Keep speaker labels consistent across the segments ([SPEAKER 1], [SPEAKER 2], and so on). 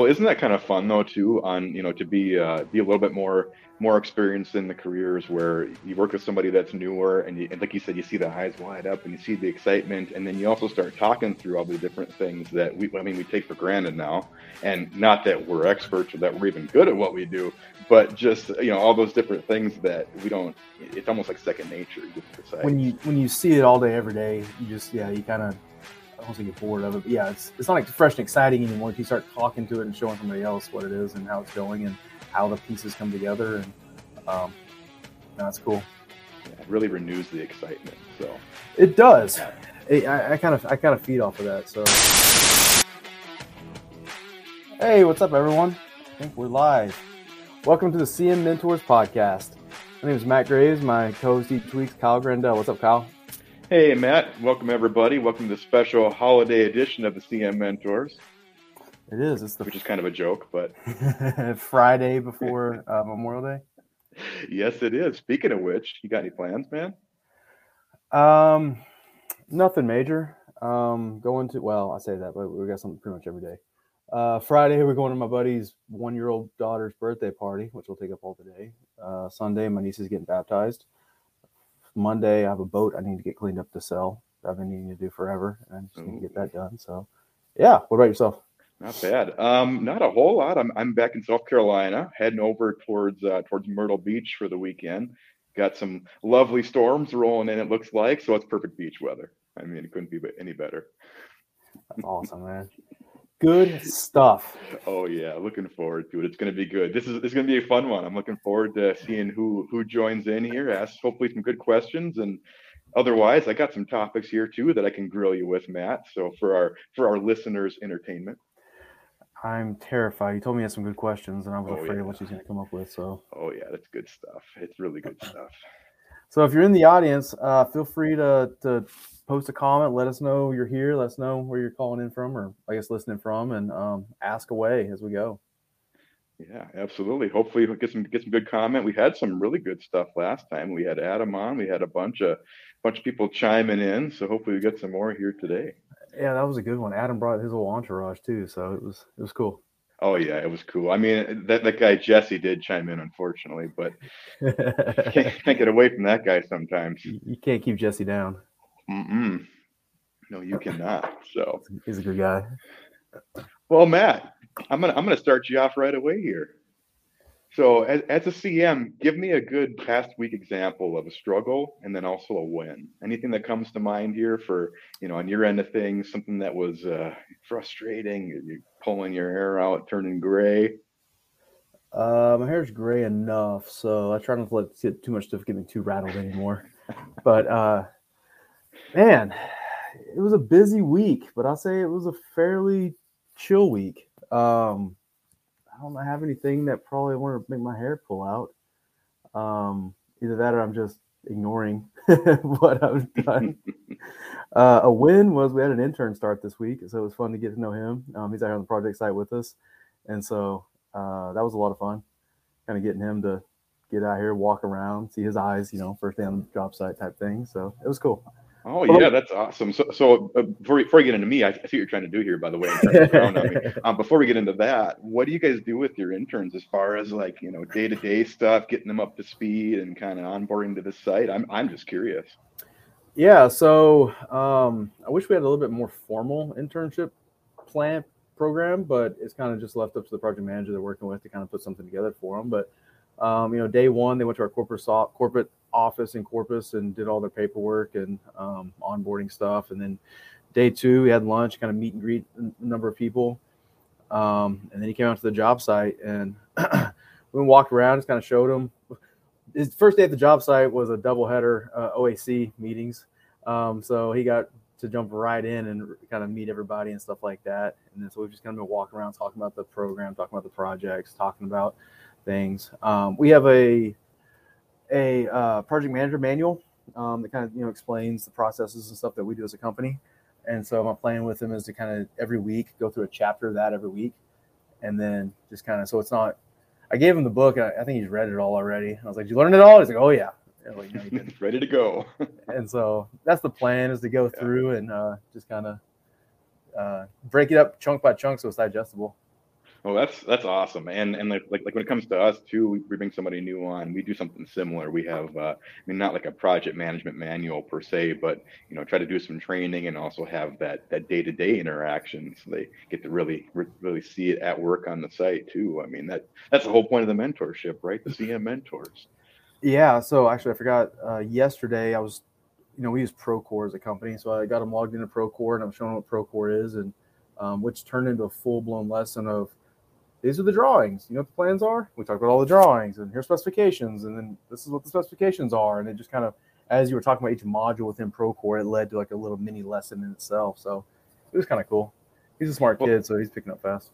[SPEAKER 1] Well, isn't that kind of fun though too? On you know to be uh, be a little bit more more experienced in the careers where you work with somebody that's newer, and, you, and like you said, you see the eyes wide up and you see the excitement, and then you also start talking through all the different things that we I mean we take for granted now, and not that we're experts or that we're even good at what we do, but just you know all those different things that we don't. It's almost like second nature.
[SPEAKER 2] You When you when you see it all day every day, you just yeah you kind of I don't think get bored of it. But yeah, it's it's not like fresh and exciting anymore. If you start talking to it and showing somebody else what it is and how it's going and how the pieces come together, and um, that's cool.
[SPEAKER 1] Yeah, it really renews the excitement. So
[SPEAKER 2] it does. It, I, I kind of I kind of feed off of that. So hey, what's up, everyone? I think we're live. Welcome to the CM Mentors podcast. My name is Matt Graves. My co-host each week's Kyle Grandell. What's up, Kyle?
[SPEAKER 1] Hey, Matt. Welcome, everybody. Welcome to the special holiday edition of the CM Mentors.
[SPEAKER 2] It is. It's the
[SPEAKER 1] which is kind of a joke, but
[SPEAKER 2] Friday before uh, Memorial Day.
[SPEAKER 1] Yes, it is. Speaking of which, you got any plans, man?
[SPEAKER 2] Um, nothing major. Um, going to well, I say that, but we got something pretty much every day. Uh, Friday, we're going to my buddy's one-year-old daughter's birthday party, which will take up all the day. Uh, Sunday, my niece is getting baptized. Monday, I have a boat I need to get cleaned up to sell. I've been needing to do forever, and I just Ooh. need to get that done. So, yeah. What about yourself?
[SPEAKER 1] Not bad. Um, not a whole lot. I'm I'm back in South Carolina, heading over towards uh, towards Myrtle Beach for the weekend. Got some lovely storms rolling in. It looks like so. It's perfect beach weather. I mean, it couldn't be any better.
[SPEAKER 2] That's awesome, man. Good stuff.
[SPEAKER 1] Oh yeah, looking forward to it. It's going to be good. This is it's going to be a fun one. I'm looking forward to seeing who who joins in here. Ask hopefully some good questions and otherwise I got some topics here too that I can grill you with, Matt. So for our for our listeners' entertainment.
[SPEAKER 2] I'm terrified. You told me you had some good questions, and I was oh, afraid yeah. of what she's going to come up with. So.
[SPEAKER 1] Oh yeah, that's good stuff. It's really good stuff.
[SPEAKER 2] So if you're in the audience, uh, feel free to to post a comment. Let us know you're here. Let us know where you're calling in from, or I guess listening from, and um, ask away as we go.
[SPEAKER 1] Yeah, absolutely. Hopefully, we'll get some get some good comment. We had some really good stuff last time. We had Adam on. We had a bunch of bunch of people chiming in. So hopefully, we get some more here today.
[SPEAKER 2] Yeah, that was a good one. Adam brought his whole entourage too, so it was it was cool.
[SPEAKER 1] Oh yeah, it was cool. I mean, that that guy Jesse did chime in, unfortunately, but can't, can't, get away from that guy sometimes.
[SPEAKER 2] You can't keep Jesse down.
[SPEAKER 1] Mm-mm. No, you cannot. So
[SPEAKER 2] he's a good guy.
[SPEAKER 1] Well, Matt, I'm gonna I'm gonna start you off right away here. So, as, as a CM, give me a good past week example of a struggle and then also a win. Anything that comes to mind here for you know on your end of things, something that was uh, frustrating, you pulling your hair out, turning gray.
[SPEAKER 2] Uh, my hair's gray enough, so I try not to let too much stuff get me too rattled anymore. but uh, Man, it was a busy week, but I'll say it was a fairly chill week. Um, I don't have anything that probably want to make my hair pull out. Um, either that or I'm just ignoring what I've done. uh, a win was we had an intern start this week, so it was fun to get to know him. Um, he's out here on the project site with us, and so uh, that was a lot of fun. Kind of getting him to get out here, walk around, see his eyes, you know, first day on the job site type thing. So it was cool.
[SPEAKER 1] Oh yeah, that's awesome. So, so uh, before, we, before we get into me, I, I, see what you're trying to do here. By the way, um, before we get into that, what do you guys do with your interns as far as like you know day to day stuff, getting them up to speed, and kind of onboarding to the site? I'm I'm just curious.
[SPEAKER 2] Yeah, so um, I wish we had a little bit more formal internship plan program, but it's kind of just left up to the project manager they're working with to kind of put something together for them. But um, you know, day one they went to our corporate corporate office in Corpus and did all their paperwork and um, onboarding stuff. And then day two, we had lunch, kind of meet and greet a number of people. Um, and then he came out to the job site and we walked around, just kind of showed him. His first day at the job site was a double header uh, OAC meetings. Um, so he got to jump right in and kind of meet everybody and stuff like that. And then so we've just kind of been walking around talking about the program, talking about the projects, talking about things. Um, we have a a uh, project manager manual um, that kind of you know explains the processes and stuff that we do as a company. And so my plan with him is to kind of every week go through a chapter of that every week, and then just kind of so it's not. I gave him the book. I, I think he's read it all already. I was like, "Did you learn it all?" He's like, "Oh yeah."
[SPEAKER 1] Like, no, Ready to go.
[SPEAKER 2] and so that's the plan is to go yeah. through and uh, just kind of uh, break it up chunk by chunk so it's digestible.
[SPEAKER 1] Oh, that's that's awesome, and and like like, when it comes to us too, we, we bring somebody new on. We do something similar. We have, uh, I mean, not like a project management manual per se, but you know, try to do some training and also have that that day to day interaction, so they get to really really see it at work on the site too. I mean, that that's the whole point of the mentorship, right? The CM mentors.
[SPEAKER 2] Yeah. So actually, I forgot. Uh, yesterday, I was, you know, we use Procore as a company, so I got them logged into Procore, and I'm showing them what Procore is, and um, which turned into a full blown lesson of these are the drawings. You know what the plans are? We talked about all the drawings and here's specifications, and then this is what the specifications are. And it just kind of, as you were talking about each module within Procore, it led to like a little mini lesson in itself. So it was kind of cool. He's a smart kid, so he's picking up fast.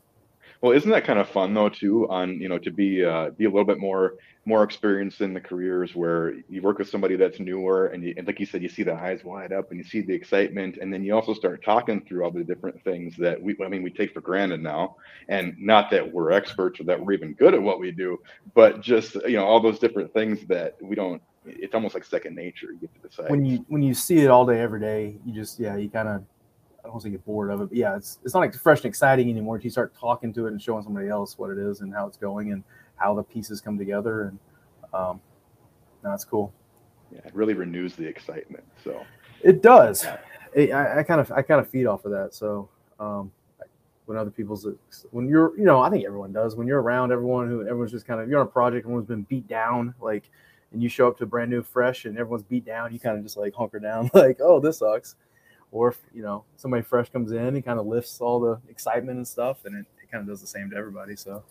[SPEAKER 1] Well, isn't that kind of fun though too? On you know to be uh, be a little bit more more experienced in the careers where you work with somebody that's newer, and, you, and like you said, you see the eyes wide up and you see the excitement, and then you also start talking through all the different things that we I mean we take for granted now, and not that we're experts or that we're even good at what we do, but just you know all those different things that we don't. It's almost like second nature. You get to decide
[SPEAKER 2] when you when you see it all day every day. You just yeah you kind of I don't say get bored of it, but yeah, it's it's not like fresh and exciting anymore. You start talking to it and showing somebody else what it is and how it's going and how the pieces come together, and um, that's cool.
[SPEAKER 1] Yeah, it really renews the excitement. So
[SPEAKER 2] it does. It, I, I, kind of I kind of feed off of that. So um, when other people's when you're you know I think everyone does when you're around everyone who everyone's just kind of you're on a project everyone's been beat down like and you show up to brand new fresh and everyone's beat down you kind of just like hunker down like oh this sucks or if you know somebody fresh comes in and kind of lifts all the excitement and stuff, and it, it kind of does the same to everybody. So.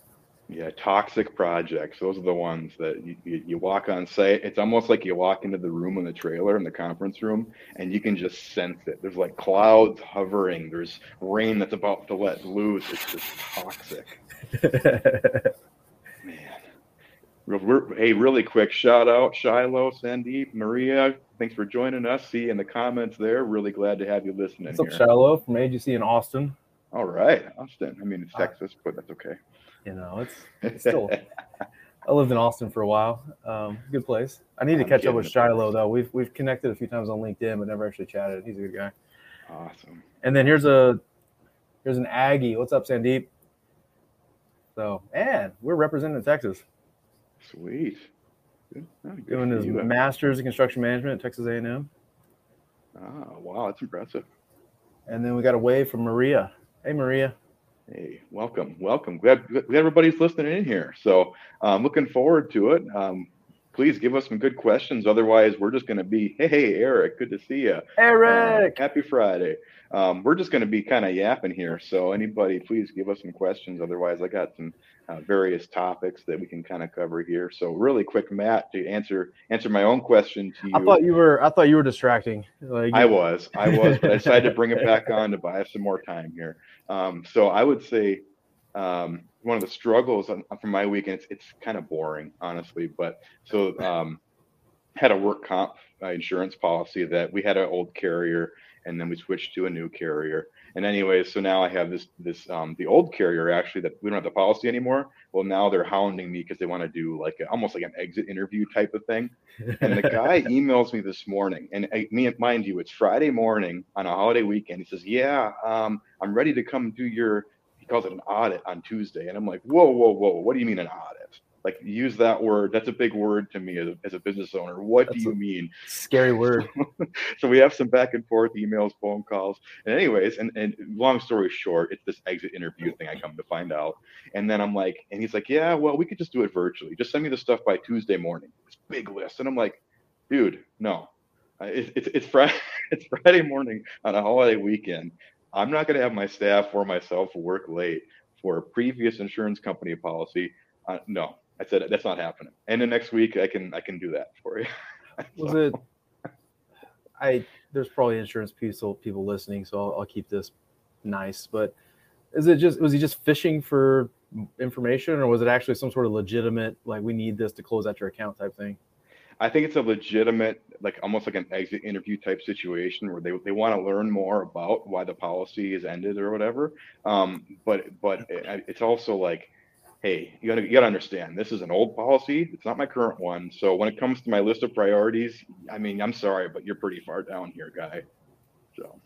[SPEAKER 1] Yeah, toxic projects. Those are the ones that you, you, you, walk on site. It's almost like you walk into the room in the trailer in the conference room and you can just sense it. There's like clouds hovering. There's rain that's about to let loose. It's just toxic. Hey, really quick shout out Shiloh, Sandeep, Maria. Thanks for joining us. See you in the comments there. Really glad to have you listening.
[SPEAKER 2] What's up, here. Shiloh from AGC in Austin?
[SPEAKER 1] All right, Austin. I mean, it's uh, Texas, uh, but that's okay.
[SPEAKER 2] You know, it's, it's still. I lived in Austin for a while. Um, good place. I need to I'm catch up with Shiloh though. We've we've connected a few times on LinkedIn, but never actually chatted. He's a good guy.
[SPEAKER 1] Awesome.
[SPEAKER 2] And then here's a here's an Aggie. What's up, Sandeep? So, and we're representing Texas.
[SPEAKER 1] Sweet.
[SPEAKER 2] Good. Oh, good Doing his you. master's in construction management at Texas A&M.
[SPEAKER 1] Ah, wow, that's impressive.
[SPEAKER 2] And then we got a wave from Maria. Hey, Maria.
[SPEAKER 1] Hey, welcome, welcome. Glad, glad everybody's listening in here. So, I'm um, looking forward to it. Um, please give us some good questions. Otherwise, we're just going to be, hey, hey, Eric, good to see you.
[SPEAKER 2] Eric,
[SPEAKER 1] uh, happy Friday. Um, we're just going to be kind of yapping here. So, anybody, please give us some questions. Otherwise, I got some uh, various topics that we can kind of cover here. So, really quick, Matt, to answer answer my own question to you.
[SPEAKER 2] I thought you were I thought you were distracting.
[SPEAKER 1] Like, I was, I was, but I decided to bring it back on to buy us some more time here. Um, so, I would say. Um, one of the struggles on, from my weekend. It's, it's kind of boring, honestly. But so um, had a work comp uh, insurance policy that we had an old carrier, and then we switched to a new carrier. And anyway, so now I have this this um, the old carrier actually that we don't have the policy anymore. Well, now they're hounding me because they want to do like a, almost like an exit interview type of thing. And the guy emails me this morning, and I, me mind you, it's Friday morning on a holiday weekend. He says, "Yeah, um, I'm ready to come do your he calls it an audit on Tuesday. And I'm like, whoa, whoa, whoa, what do you mean an audit? Like use that word. That's a big word to me as a, as a business owner. What That's do you mean?
[SPEAKER 2] Scary word.
[SPEAKER 1] so we have some back and forth emails, phone calls. And anyways, and, and long story short, it's this exit interview thing I come to find out. And then I'm like, and he's like, yeah, well, we could just do it virtually. Just send me the stuff by Tuesday morning. This big list. And I'm like, dude, no, it's, it's, it's Friday, it's Friday morning on a holiday weekend. I'm not going to have my staff or myself work late for a previous insurance company policy. Uh, no, I said that's not happening. And the next week I can I can do that for you.
[SPEAKER 2] Was it? I there's probably insurance people people listening, so I'll, I'll keep this nice. But is it just was he just fishing for information, or was it actually some sort of legitimate like we need this to close out your account type thing?
[SPEAKER 1] I think it's a legitimate, like almost like an exit interview type situation where they, they want to learn more about why the policy is ended or whatever. Um, but but it, it's also like, hey, you gotta you gotta understand this is an old policy. It's not my current one. So when it comes to my list of priorities, I mean, I'm sorry, but you're pretty far down here, guy. So.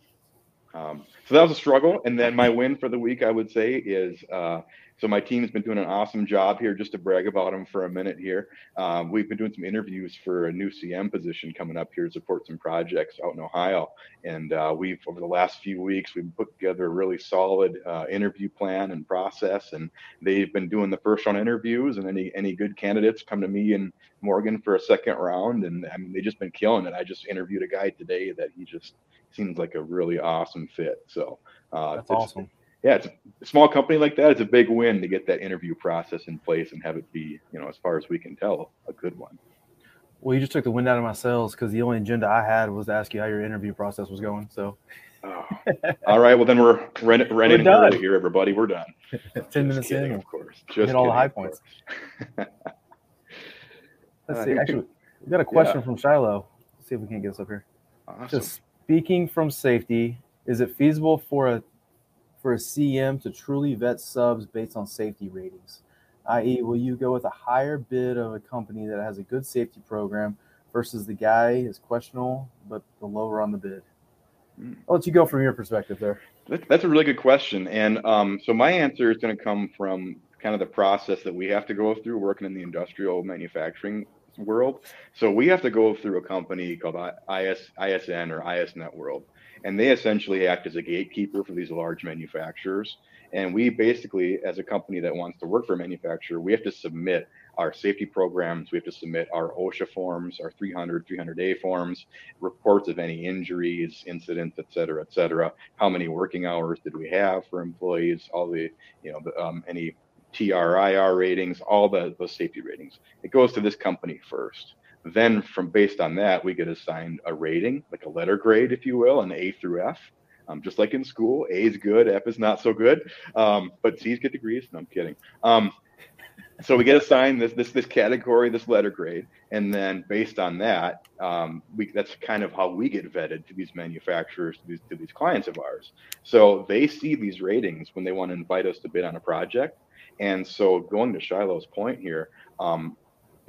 [SPEAKER 1] Um, so that was a struggle. And then my win for the week, I would say, is uh, so my team's been doing an awesome job here. Just to brag about them for a minute here, um, we've been doing some interviews for a new CM position coming up here to support some projects out in Ohio. And uh, we've over the last few weeks we've put together a really solid uh, interview plan and process. And they've been doing the first round interviews, and any any good candidates come to me and Morgan for a second round. And I mean they've just been killing it. I just interviewed a guy today that he just seems like a really awesome fit. So
[SPEAKER 2] uh, that's awesome
[SPEAKER 1] yeah, it's a small company like that. It's a big win to get that interview process in place and have it be, you know, as far as we can tell, a good one.
[SPEAKER 2] Well, you just took the wind out of my sails because the only agenda I had was to ask you how your interview process was going. So,
[SPEAKER 1] oh. all right. Well, then we're running running early here, everybody. We're done.
[SPEAKER 2] Ten minutes kidding,
[SPEAKER 1] in, of course.
[SPEAKER 2] Just hit all the high points. Let's uh, see. Actually, we got a question yeah. from Shiloh. Let's see if we can't get this up here. Awesome. Just speaking from safety, is it feasible for a for a CM to truly vet subs based on safety ratings? I.e., will you go with a higher bid of a company that has a good safety program versus the guy is questionable but the lower on the bid? Hmm. I'll let you go from your perspective there.
[SPEAKER 1] That's a really good question. And um, so my answer is going to come from kind of the process that we have to go through working in the industrial manufacturing world. So we have to go through a company called IS, ISN or ISNetworld and they essentially act as a gatekeeper for these large manufacturers. And we basically, as a company that wants to work for a manufacturer, we have to submit our safety programs, we have to submit our OSHA forms, our 300, 300A forms, reports of any injuries, incidents, et cetera, et cetera. How many working hours did we have for employees? All the, you know, the, um, any TRIR ratings, all the safety ratings. It goes to this company first. Then from based on that, we get assigned a rating, like a letter grade, if you will, an A through F. Um, just like in school, A is good, F is not so good, um, but C's get degrees. No, I'm kidding. Um, so we get assigned this this this category, this letter grade, and then based on that, um, we that's kind of how we get vetted to these manufacturers, to these, to these clients of ours. So they see these ratings when they want to invite us to bid on a project. And so going to Shiloh's point here, um,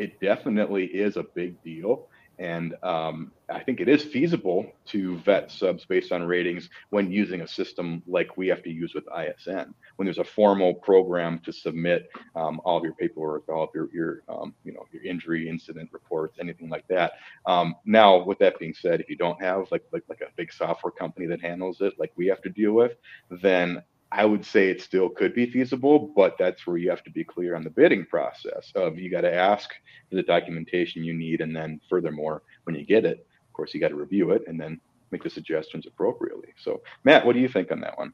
[SPEAKER 1] it definitely is a big deal. And um, I think it is feasible to vet subs based on ratings when using a system like we have to use with ISN. When there's a formal program to submit um, all of your paperwork, all of your, your um, you know, your injury incident reports, anything like that. Um, now, with that being said, if you don't have like, like like a big software company that handles it, like we have to deal with, then I would say it still could be feasible, but that's where you have to be clear on the bidding process of you got to ask for the documentation you need. And then furthermore, when you get it, of course, you got to review it and then make the suggestions appropriately. So Matt, what do you think on that one?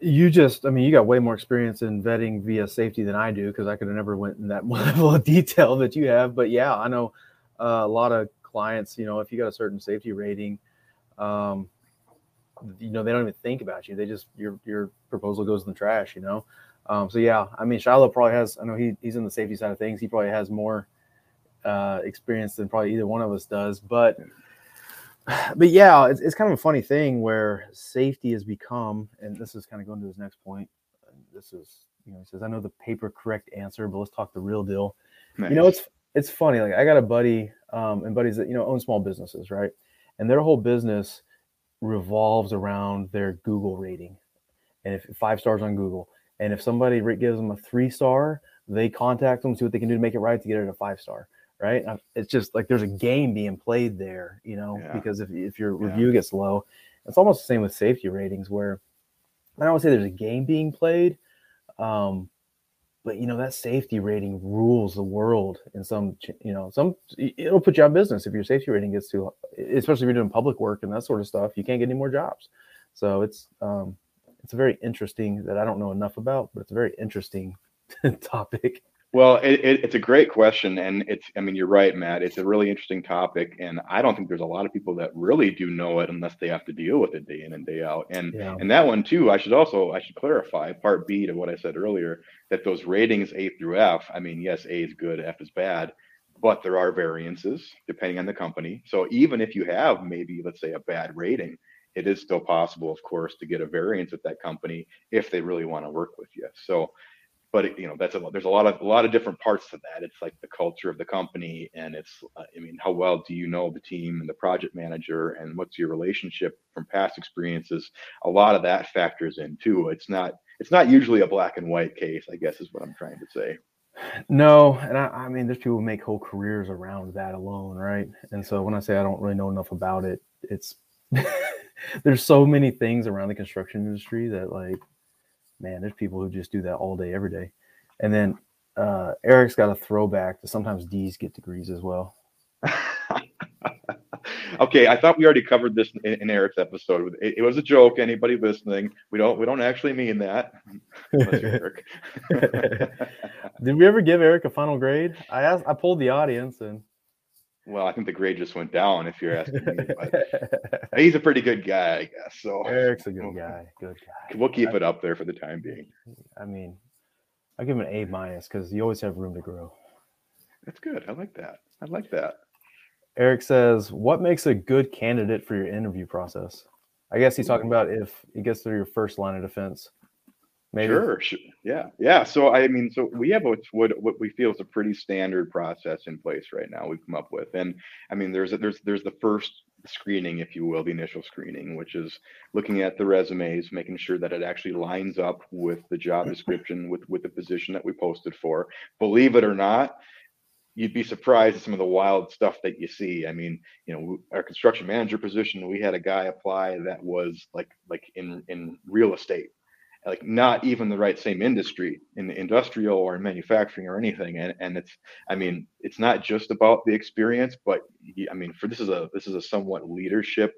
[SPEAKER 2] You just, I mean, you got way more experience in vetting via safety than I do because I could have never went in that level of detail that you have. But yeah, I know uh, a lot of clients, you know, if you got a certain safety rating, um, you know they don't even think about you. They just your your proposal goes in the trash. You know. Um, so yeah, I mean Shiloh probably has. I know he he's in the safety side of things. He probably has more uh, experience than probably either one of us does. But but yeah, it's, it's kind of a funny thing where safety has become, and this is kind of going to his next point. This is you know he says I know the paper correct answer, but let's talk the real deal. Nice. You know it's it's funny. Like I got a buddy um, and buddies that you know own small businesses, right? And their whole business revolves around their Google rating, and if five stars on Google, and if somebody gives them a three star, they contact them, see what they can do to make it right to get it a five star. Right? It's just like there's a game being played there, you know, yeah. because if if your yeah. review gets low, it's almost the same with safety ratings where I don't want to say there's a game being played, um, but you know that safety rating rules the world in some you know some it'll put you out of business if your safety rating gets too especially if you're doing public work and that sort of stuff you can't get any more jobs. So it's um it's a very interesting that i don't know enough about but it's a very interesting topic
[SPEAKER 1] well, it, it, it's a great question, and it's I mean you're right, Matt. It's a really interesting topic, and I don't think there's a lot of people that really do know it unless they have to deal with it day in and day out. And yeah. and that one too, I should also I should clarify part B to what I said earlier that those ratings A through F. I mean, yes, A is good, F is bad, but there are variances depending on the company. So even if you have maybe let's say a bad rating, it is still possible, of course, to get a variance with that company if they really want to work with you. So but it, you know that's a there's a lot of a lot of different parts to that. It's like the culture of the company, and it's uh, I mean, how well do you know the team and the project manager, and what's your relationship from past experiences? A lot of that factors in too. It's not it's not usually a black and white case, I guess, is what I'm trying to say.
[SPEAKER 2] No, and I, I mean, there's people who make whole careers around that alone, right? And so when I say I don't really know enough about it, it's there's so many things around the construction industry that like man, there's people who just do that all day, every day. And then uh, Eric's got a throwback to sometimes D's get degrees as well.
[SPEAKER 1] okay, I thought we already covered this in, in Eric's episode. It, it, was a joke. Anybody listening, we don't we don't actually mean that.
[SPEAKER 2] Did we ever give Eric a final grade? I asked. I pulled the audience and.
[SPEAKER 1] Well, I think the grade just went down. If you're asking me, he's a pretty good guy, I guess. So
[SPEAKER 2] Eric's a good guy. Good guy.
[SPEAKER 1] We'll keep it up there for the time being.
[SPEAKER 2] I mean, I give him an A minus because you always have room to grow.
[SPEAKER 1] That's good. I like that. I like that.
[SPEAKER 2] Eric says, "What makes a good candidate for your interview process?" I guess he's hmm. talking about if he gets through your first line of defense.
[SPEAKER 1] Maybe. Sure, sure. Yeah. Yeah. So I mean, so we have what, what what we feel is a pretty standard process in place right now. We've come up with, and I mean, there's a, there's there's the first screening, if you will, the initial screening, which is looking at the resumes, making sure that it actually lines up with the job mm-hmm. description, with with the position that we posted for. Believe it or not, you'd be surprised at some of the wild stuff that you see. I mean, you know, our construction manager position, we had a guy apply that was like like in in real estate like not even the right same industry in industrial or in manufacturing or anything. And and it's i mean it's not just about the experience but i mean for this is a this is a somewhat leadership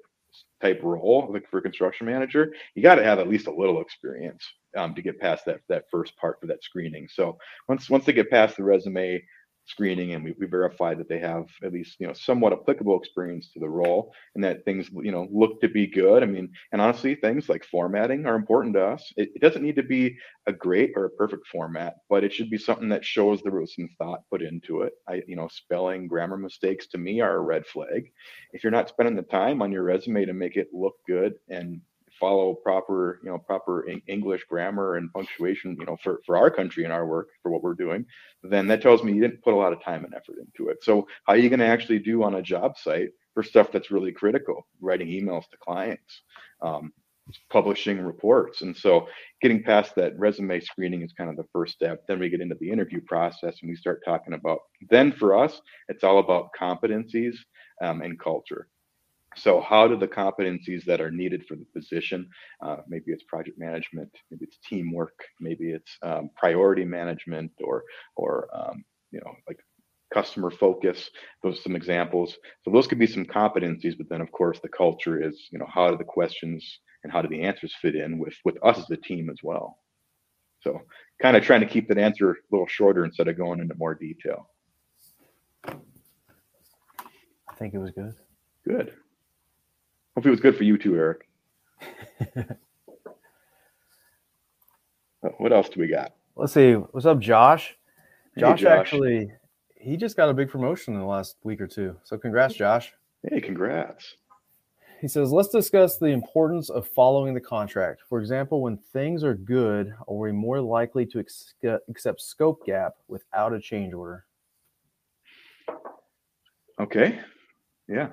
[SPEAKER 1] type role like for construction manager you got to have at least a little experience um, to get past that that first part for that screening. So once once they get past the resume screening and we, we verify that they have at least you know somewhat applicable experience to the role and that things you know look to be good. I mean and honestly things like formatting are important to us. It, it doesn't need to be a great or a perfect format but it should be something that shows there was some thought put into it. I you know spelling grammar mistakes to me are a red flag. If you're not spending the time on your resume to make it look good and follow proper you know proper english grammar and punctuation you know for, for our country and our work for what we're doing then that tells me you didn't put a lot of time and effort into it. So how are you going to actually do on a job site for stuff that's really critical? Writing emails to clients um, publishing reports. And so getting past that resume screening is kind of the first step. Then we get into the interview process and we start talking about then for us it's all about competencies um, and culture so, how do the competencies that are needed for the position, uh, maybe it's project management, maybe it's teamwork, maybe it's um, priority management, or or um, you know like customer focus. Those are some examples. So those could be some competencies, but then of course the culture is you know how do the questions and how do the answers fit in with with us as a team as well. So kind of trying to keep that answer a little shorter instead of going into more detail.
[SPEAKER 2] I think it was good.
[SPEAKER 1] Good. Hope it was good for you too, Eric. Uh, what else do we got?
[SPEAKER 2] Let's see. What's up, Josh? Josh, hey, Josh, actually, he just got a big promotion in the last week or two. So congrats, Josh.
[SPEAKER 1] Hey, congrats.
[SPEAKER 2] He says, let's discuss the importance of following the contract. For example, when things are good, are we more likely to ex- accept scope gap without a change order?
[SPEAKER 1] Okay. Yeah.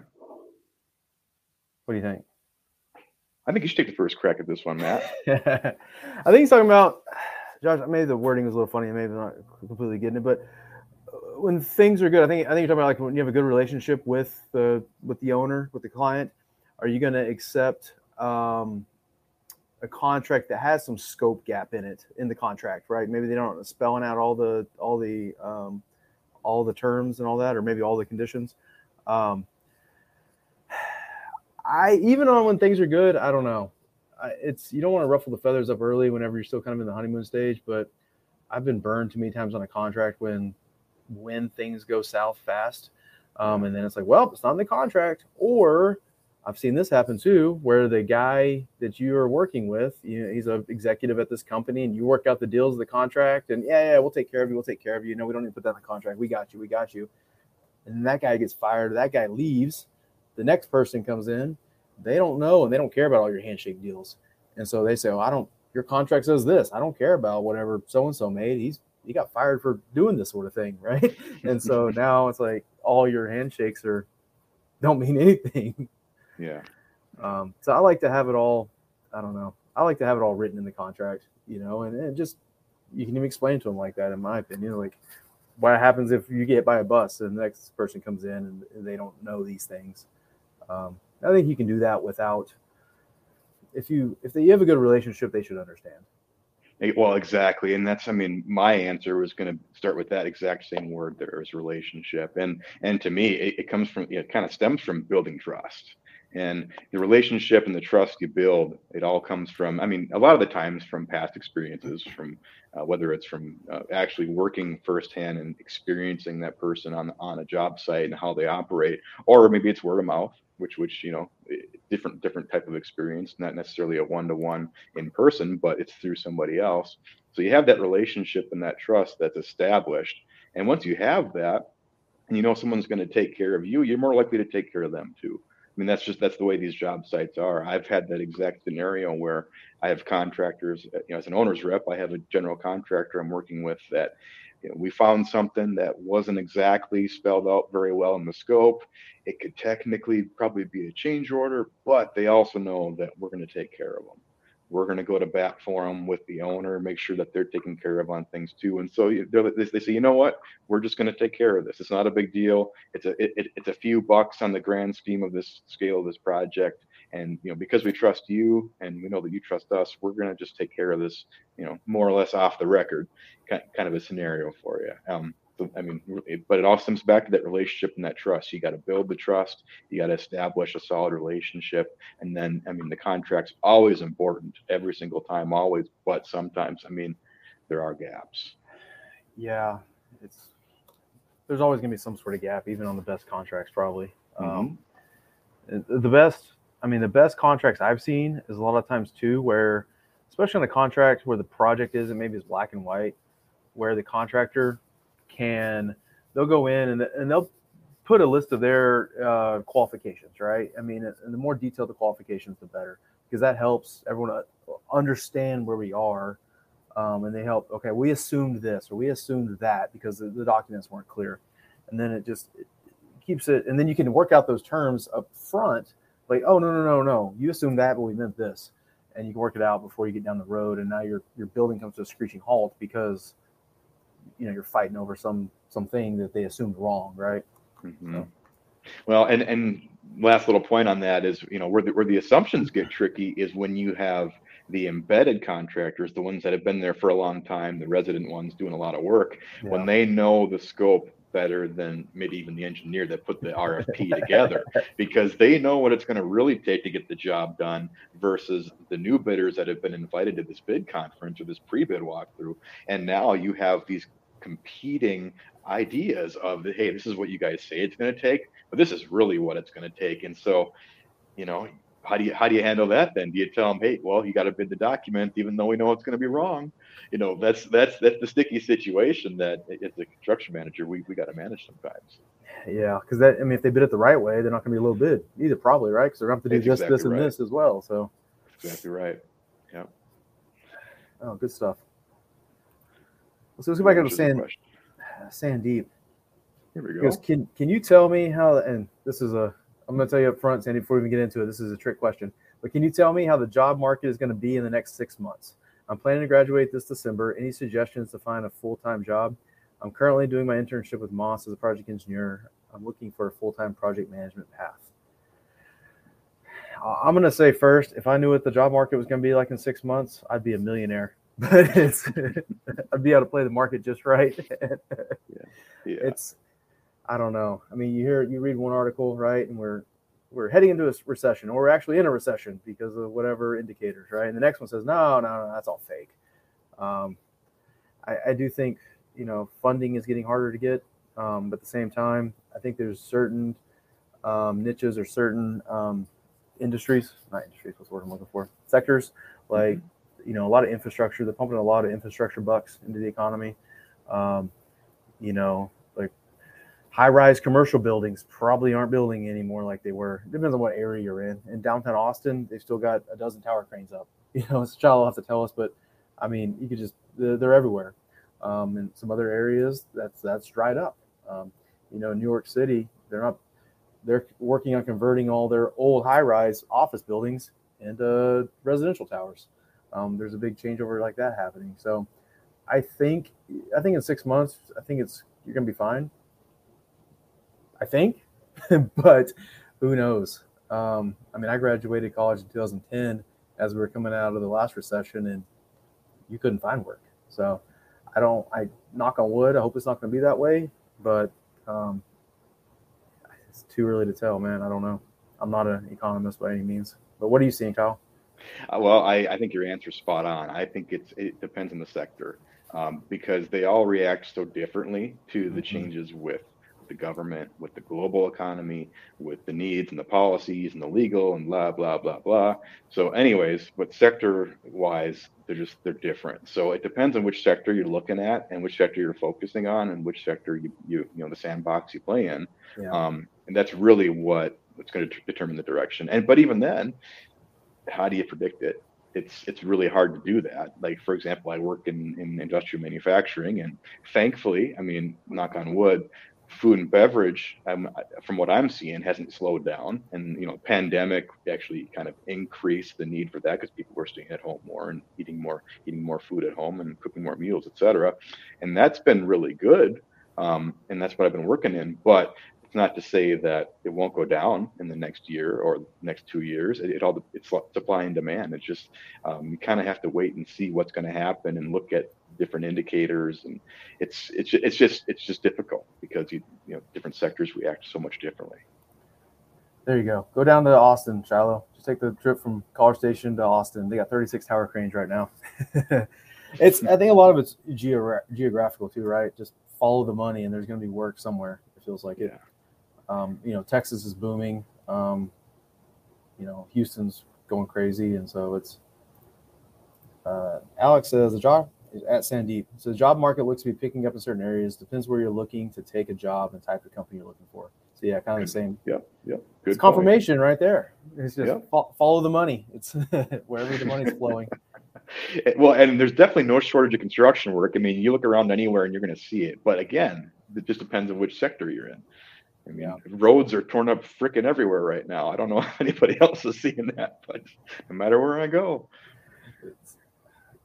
[SPEAKER 2] What do you think?
[SPEAKER 1] I think you should take the first crack at this one, Matt.
[SPEAKER 2] I think he's talking about Josh. Maybe the wording was a little funny. Maybe not completely getting it, but uh, when things are good, I think I think you're talking about like when you have a good relationship with the with the owner, with the client. Are you going to accept um, a contract that has some scope gap in it in the contract, right? Maybe they don't spelling out all the all the um, all the terms and all that, or maybe all the conditions. Um, I even on when things are good, I don't know. I, it's you don't want to ruffle the feathers up early whenever you're still kind of in the honeymoon stage. But I've been burned too many times on a contract when when things go south fast, um, and then it's like, well, it's not in the contract. Or I've seen this happen too, where the guy that you are working with, you know, he's an executive at this company, and you work out the deals of the contract, and yeah, yeah, we'll take care of you, we'll take care of you. No, we don't need to put that in the contract. We got you, we got you. And that guy gets fired. That guy leaves the next person comes in, they don't know and they don't care about all your handshake deals. And so they say, "Oh, I don't. your contract says this. I don't care about whatever so and so made. He's he got fired for doing this sort of thing, right? and so now it's like all your handshakes are don't mean anything.
[SPEAKER 1] Yeah.
[SPEAKER 2] Um, so I like to have it all. I don't know. I like to have it all written in the contract, you know, and, and just you can even explain to them like that, in my opinion. Like, what happens if you get by a bus and the next person comes in and they don't know these things? Um, I think you can do that without. If you if they, have a good relationship, they should understand.
[SPEAKER 1] Well, exactly, and that's I mean, my answer was going to start with that exact same word there is relationship, and and to me, it, it comes from it kind of stems from building trust and the relationship and the trust you build it all comes from i mean a lot of the times from past experiences from uh, whether it's from uh, actually working firsthand and experiencing that person on on a job site and how they operate or maybe it's word of mouth which which you know different different type of experience not necessarily a one-to-one in person but it's through somebody else. So you have that relationship and that trust that's established. And once you have that and you know someone's going to take care of you you're more likely to take care of them too. I mean, that's just that's the way these job sites are. I've had that exact scenario where I have contractors, you know, as an owner's rep, I have a general contractor I'm working with that you know, we found something that wasn't exactly spelled out very well in the scope. It could technically probably be a change order, but they also know that we're going to take care of them we're going to go to bat for them with the owner, make sure that they're taken care of on things too. And so they, they say, you know what, we're just going to take care of this. It's not a big deal. It's a it, it's a few bucks on the grand scheme of this scale of this project. And you know, because we trust you and we know that you trust us, we're going to just take care of this. You know, more or less off the record, kind of a scenario for you. Um, I mean, but it all stems back to that relationship and that trust. You got to build the trust. You got to establish a solid relationship, and then, I mean, the contract's always important every single time, always. But sometimes, I mean, there are gaps.
[SPEAKER 2] Yeah, it's there's always going to be some sort of gap, even on the best contracts, probably. Mm-hmm. Um, the best, I mean, the best contracts I've seen is a lot of times too, where, especially on the contract where the project is, and maybe it's black and white, where the contractor can they'll go in and, and they'll put a list of their uh, qualifications, right? I mean, and the more detailed the qualifications, the better, because that helps everyone understand where we are, um, and they help. Okay, we assumed this or we assumed that because the, the documents weren't clear, and then it just it keeps it, and then you can work out those terms up front, like, oh no no no no, you assumed that, but we meant this, and you can work it out before you get down the road, and now your your building comes to a screeching halt because you know you're fighting over some something that they assumed wrong, right?
[SPEAKER 1] Mm-hmm. So. Well, and and last little point on that is you know where the, where the assumptions get tricky is when you have the embedded contractors, the ones that have been there for a long time, the resident ones doing a lot of work, yeah. when they know the scope better than maybe even the engineer that put the RFP together because they know what it's going to really take to get the job done versus the new bidders that have been invited to this bid conference or this pre-bid walkthrough. And now you have these competing ideas of hey this is what you guys say it's going to take but this is really what it's going to take and so you know how do you how do you handle that then do you tell them hey well you got to bid the document even though we know it's going to be wrong you know that's that's that's the sticky situation that as a construction manager we, we got to manage sometimes
[SPEAKER 2] yeah because that i mean if they bid it the right way they're not going to be a little bid either probably right because they're going to have to do this exactly this and right. this as well so
[SPEAKER 1] exactly right yeah
[SPEAKER 2] oh good stuff so let's go back to Sand, Sandeep.
[SPEAKER 1] Here we go.
[SPEAKER 2] Goes, can can you tell me how? And this is a I'm going to tell you up front, Sandy, before we even get into it. This is a trick question, but can you tell me how the job market is going to be in the next six months? I'm planning to graduate this December. Any suggestions to find a full time job? I'm currently doing my internship with Moss as a project engineer. I'm looking for a full time project management path. I'm going to say first, if I knew what the job market was going to be like in six months, I'd be a millionaire. but it's I'd be able to play the market just right. yeah. yeah. It's I don't know. I mean, you hear you read one article, right, and we're we're heading into a recession, or we're actually in a recession because of whatever indicators, right? And the next one says, no, no, no, that's all fake. Um, I, I do think you know funding is getting harder to get, um, but at the same time, I think there's certain um, niches or certain um, industries, not industries, what's the word I'm looking for, sectors like. Mm-hmm you know a lot of infrastructure. They're pumping a lot of infrastructure bucks into the economy. Um, you know, like high-rise commercial buildings probably aren't building anymore like they were. It depends on what area you're in. In downtown Austin, they've still got a dozen tower cranes up. You know, Shiloh will have to tell us, but I mean, you could just they're, they're everywhere. Um, in some other areas, that's that's dried up. Um, you know, New York City, they're not they're working on converting all their old high-rise office buildings into residential towers. Um, there's a big changeover like that happening. So I think I think in six months, I think it's you're gonna be fine. I think, but who knows? Um, I mean, I graduated college in 2010 as we were coming out of the last recession, and you couldn't find work. So I don't. I knock on wood. I hope it's not going to be that way, but um, it's too early to tell, man. I don't know. I'm not an economist by any means. But what are you seeing, Kyle?
[SPEAKER 1] Uh, well, I, I think your answer's spot on. I think it's it depends on the sector um, because they all react so differently to the mm-hmm. changes with the government, with the global economy, with the needs and the policies and the legal and blah blah blah blah. So, anyways, but sector wise, they're just they're different. So it depends on which sector you're looking at and which sector you're focusing on and which sector you you you know the sandbox you play in. Yeah. Um, and that's really what it's going to determine the direction. And but even then, how do you predict it? It's it's really hard to do that. Like for example, I work in in industrial manufacturing, and thankfully, I mean, knock on wood, food and beverage, um, from what I'm seeing, hasn't slowed down. And you know, pandemic actually kind of increased the need for that because people were staying at home more and eating more, eating more food at home and cooking more meals, etc. And that's been really good. Um, and that's what I've been working in. But it's not to say that it won't go down in the next year or next two years. It, it all it's supply and demand. It's just um, you kind of have to wait and see what's going to happen and look at different indicators, and it's it's it's just it's just difficult because you you know different sectors react so much differently.
[SPEAKER 2] There you go. Go down to Austin, Shiloh. Just take the trip from College Station to Austin. They got 36 tower cranes right now. it's I think a lot of it's geogra- geographical too, right? Just follow the money, and there's going to be work somewhere. It feels like it. Um, you know, Texas is booming. Um, you know, Houston's going crazy, and so it's. Uh, Alex says the job at Sandeep. So the job market looks to be picking up in certain areas. Depends where you're looking to take a job and type of company you're looking for. So yeah, kind of the same.
[SPEAKER 1] Yeah, yeah.
[SPEAKER 2] Good it's confirmation point. right there. It's just fo- follow the money. It's wherever the money's flowing.
[SPEAKER 1] well, and there's definitely no shortage of construction work. I mean, you look around anywhere and you're going to see it. But again, it just depends on which sector you're in. I mean, yeah. roads are torn up freaking everywhere right now. I don't know if anybody else is seeing that, but no matter where I go,
[SPEAKER 2] it's,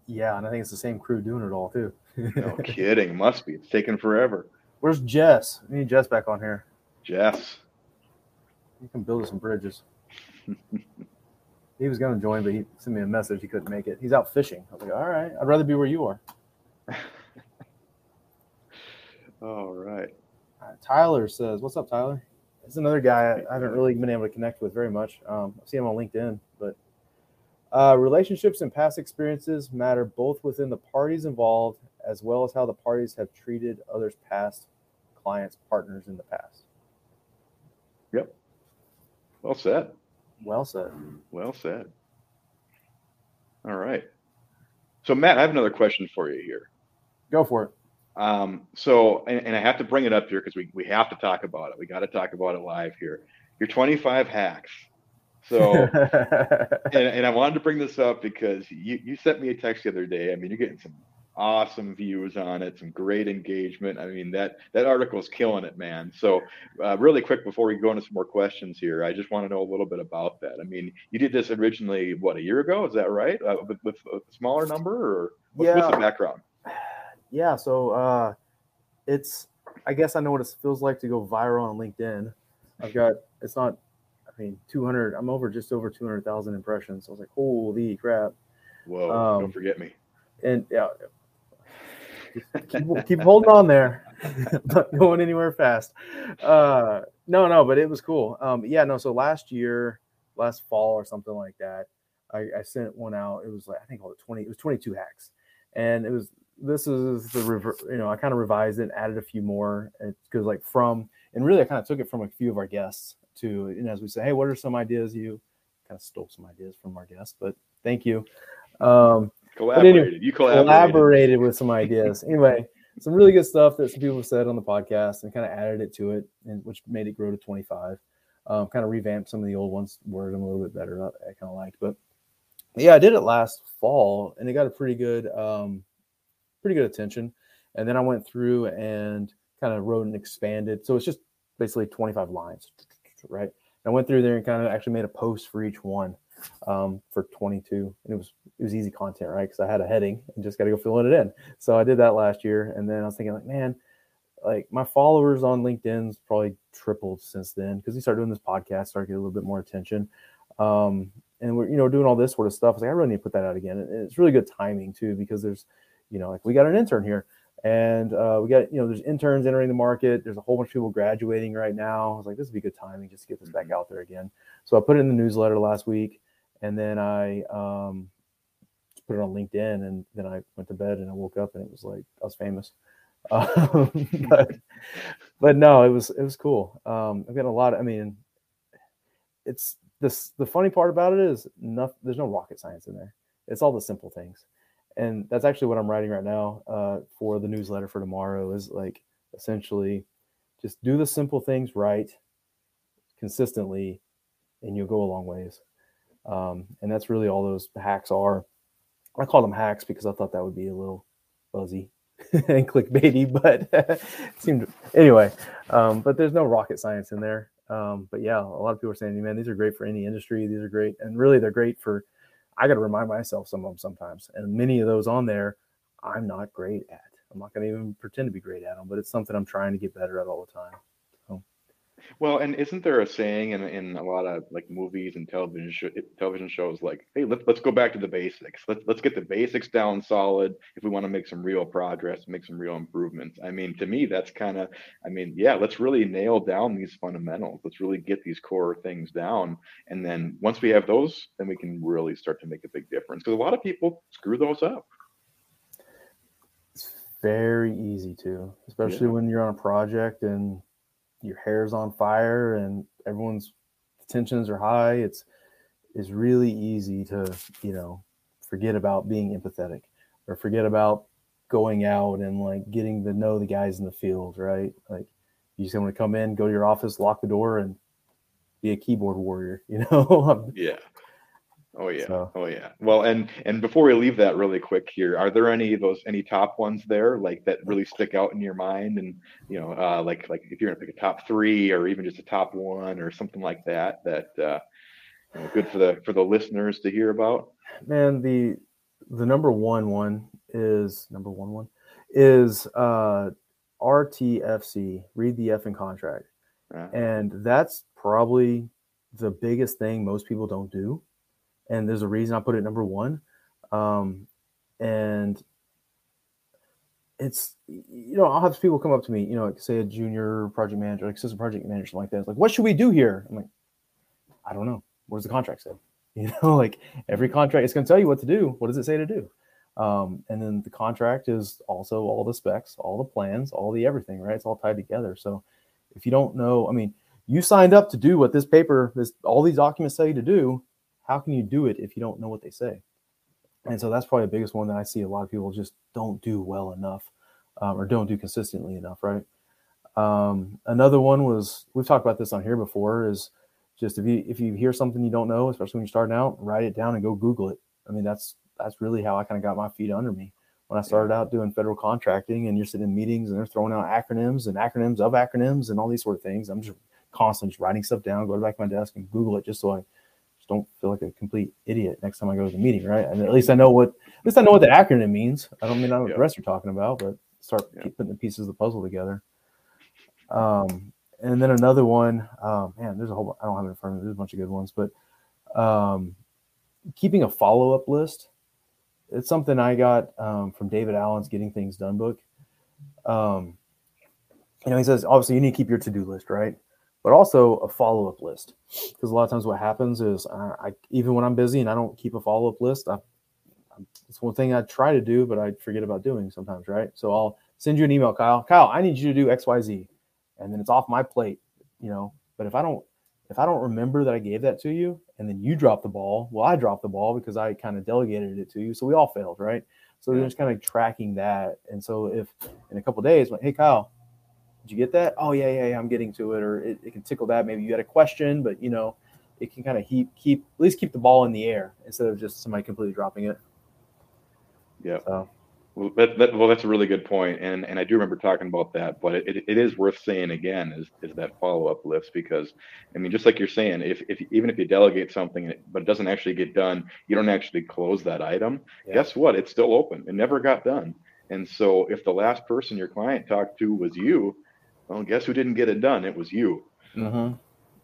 [SPEAKER 2] yeah, and I think it's the same crew doing it all too.
[SPEAKER 1] no kidding, must be. It's taking forever.
[SPEAKER 2] Where's Jess? We need Jess back on here.
[SPEAKER 1] Jess,
[SPEAKER 2] you can build us some bridges. he was going to join, but he sent me a message. He couldn't make it. He's out fishing. I was like, all right, I'd rather be where you are.
[SPEAKER 1] all right.
[SPEAKER 2] Tyler says, "What's up, Tyler?" It's another guy I haven't really been able to connect with very much. Um, I see him on LinkedIn, but uh, relationships and past experiences matter both within the parties involved as well as how the parties have treated others' past clients, partners in the past.
[SPEAKER 1] Yep. Well said.
[SPEAKER 2] Well said.
[SPEAKER 1] Well said. All right. So, Matt, I have another question for you here.
[SPEAKER 2] Go for it.
[SPEAKER 1] Um, so, and, and, I have to bring it up here because we, we have to talk about it. We got to talk about it live here. Your 25 hacks. So, and, and I wanted to bring this up because you, you sent me a text the other day. I mean, you're getting some awesome views on it, some great engagement. I mean, that, that article is killing it, man. So, uh, really quick before we go into some more questions here, I just want to know a little bit about that. I mean, you did this originally, what, a year ago? Is that right? Uh, with, with, a smaller number or what's, yeah. what's the background?
[SPEAKER 2] Yeah, so uh, it's I guess I know what it feels like to go viral on LinkedIn. I've got it's not I mean 200 I'm over just over 200,000 impressions. So I was like, holy crap!
[SPEAKER 1] Whoa! Um, don't forget me.
[SPEAKER 2] And yeah, keep, keep holding on there. not going anywhere fast. Uh, no, no, but it was cool. Um, yeah, no. So last year, last fall or something like that, I, I sent one out. It was like I think it was 20. It was 22 hacks, and it was this is the rever- you know I kind of revised it, and added a few more because like from and really I kind of took it from a few of our guests to and as we say, hey, what are some ideas you kind of stole some ideas from our guests, but thank you. Um,
[SPEAKER 1] collaborated. Anyway, you collaborated.
[SPEAKER 2] collaborated with some ideas. anyway, some really good stuff that some people said on the podcast and kind of added it to it, and which made it grow to 25. Um, kind of revamped some of the old ones, worded them a little bit better. I, I kind of liked, but yeah, I did it last fall, and it got a pretty good, um, pretty good attention. And then I went through and kind of wrote and expanded. So it's just basically 25 lines, right? And I went through there and kind of actually made a post for each one um, for 22, and it was it was easy content, right? Because I had a heading and just got to go fill it in. So I did that last year, and then I was thinking like, man, like my followers on LinkedIn's probably tripled since then because we started doing this podcast, started getting a little bit more attention. Um, and we're you know doing all this sort of stuff. I was like, I really need to put that out again. And it's really good timing too because there's, you know, like we got an intern here, and uh, we got you know there's interns entering the market. There's a whole bunch of people graduating right now. I was like, this would be good timing just to get this back mm-hmm. out there again. So I put it in the newsletter last week, and then I um, put it on LinkedIn, and then I went to bed and I woke up and it was like I was famous. Um, but, but no, it was it was cool. Um, I've got a lot. Of, I mean, it's this. The funny part about it is, nothing. There's no rocket science in there. It's all the simple things, and that's actually what I'm writing right now uh, for the newsletter for tomorrow. Is like essentially just do the simple things right consistently, and you'll go a long ways. Um, and that's really all those hacks are. I call them hacks because I thought that would be a little buzzy and clickbaity, but it seemed anyway. Um, but there's no rocket science in there. Um, but yeah, a lot of people are saying, man, these are great for any industry. These are great, and really, they're great for. I got to remind myself some of them sometimes, and many of those on there, I'm not great at. I'm not going to even pretend to be great at them, but it's something I'm trying to get better at all the time.
[SPEAKER 1] Well, and isn't there a saying in, in a lot of like movies and television sh- television shows like, hey, let's let's go back to the basics. Let's let's get the basics down solid if we want to make some real progress, make some real improvements. I mean, to me, that's kind of, I mean, yeah, let's really nail down these fundamentals. Let's really get these core things down, and then once we have those, then we can really start to make a big difference. Because a lot of people screw those up.
[SPEAKER 2] It's very easy to, especially yeah. when you're on a project and your hair's on fire and everyone's tensions are high, it's it's really easy to, you know, forget about being empathetic or forget about going out and like getting to know the guys in the field, right? Like you just want to come in, go to your office, lock the door, and be a keyboard warrior, you know?
[SPEAKER 1] yeah. Oh yeah. So. Oh yeah. Well, and and before we leave that really quick here, are there any of those any top ones there like that really stick out in your mind and you know uh like like if you're going to pick a top 3 or even just a top 1 or something like that that uh you know, good for the for the listeners to hear about?
[SPEAKER 2] Man, the the number 1 one is number 1 one is uh RTFC, read the F in contract. Uh-huh. And that's probably the biggest thing most people don't do and there's a reason I put it number one. Um, and it's you know I'll have people come up to me, you know, like say a junior project manager, like assistant project manager, something like that. It's like, what should we do here? I'm like, I don't know. What does the contract say? You know, like every contract is going to tell you what to do. What does it say to do? Um, and then the contract is also all the specs, all the plans, all the everything, right? It's all tied together. So if you don't know, I mean, you signed up to do what this paper, this all these documents tell you to do how can you do it if you don't know what they say? And so that's probably the biggest one that I see a lot of people just don't do well enough um, or don't do consistently enough, right? Um, another one was we've talked about this on here before is just if you if you hear something you don't know, especially when you're starting out, write it down and go Google it. I mean that's that's really how I kind of got my feet under me when I started out doing federal contracting and you're sitting in meetings and they're throwing out acronyms and acronyms of acronyms and all these sort of things. I'm just constantly just writing stuff down, go back to my desk and Google it just so I just don't feel like a complete idiot next time I go to the meeting, right? And at least I know what at least I know what the acronym means. I don't mean I know what yeah. the rest are talking about, but start yeah. putting the pieces of the puzzle together. Um, and then another one, um, man, there's a whole I don't have it in front of me. There's a bunch of good ones, but um, keeping a follow up list. It's something I got um, from David Allen's Getting Things Done book. Um, you know, he says obviously you need to keep your to do list, right? But also a follow up list. Because a lot of times what happens is I, I, even when I'm busy and I don't keep a follow up list, I, it's one thing I try to do, but I forget about doing sometimes, right? So I'll send you an email, Kyle. Kyle, I need you to do X, Y, Z, and then it's off my plate, you know. But if I don't, if I don't remember that I gave that to you, and then you drop the ball, well, I dropped the ball because I kind of delegated it to you, so we all failed, right? So yeah. just kind of tracking that, and so if in a couple days, like, hey, Kyle, did you get that? Oh yeah, yeah, yeah I'm getting to it. Or it, it, can tickle that. Maybe you had a question, but you know, it can kind of keep keep at least keep the ball in the air instead of just somebody completely dropping it.
[SPEAKER 1] Yeah. So. Well, that, that, well, that's a really good point, and and I do remember talking about that. But it, it is worth saying again is is that follow up list because, I mean, just like you're saying, if, if even if you delegate something but it doesn't actually get done, you don't actually close that item. Yeah. Guess what? It's still open. It never got done. And so if the last person your client talked to was you, well, guess who didn't get it done? It was you.
[SPEAKER 2] Mm-hmm.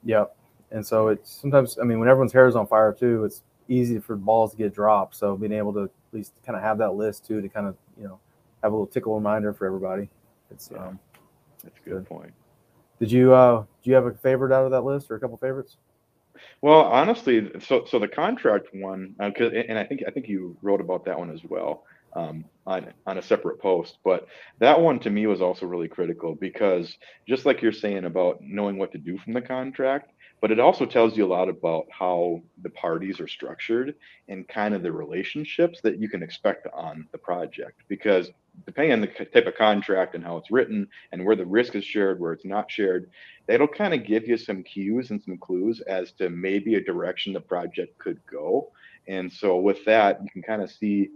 [SPEAKER 2] Yep. And so it's sometimes, I mean, when everyone's hair is on fire too, it's easy for balls to get dropped. So being able to at least kind of have that list too to kind of you know have a little tickle reminder for everybody. It's yeah. um,
[SPEAKER 1] that's a good, good, point.
[SPEAKER 2] Did you uh do you have a favorite out of that list or a couple favorites?
[SPEAKER 1] Well, honestly, so so the contract one, uh, and I think I think you wrote about that one as well um, on on a separate post. But that one to me was also really critical because just like you're saying about knowing what to do from the contract, but it also tells you a lot about how the parties are structured and kind of the relationships that you can expect on the project because depending on the type of contract and how it's written and where the risk is shared where it's not shared that'll kind of give you some cues and some clues as to maybe a direction the project could go and so with that you can kind of see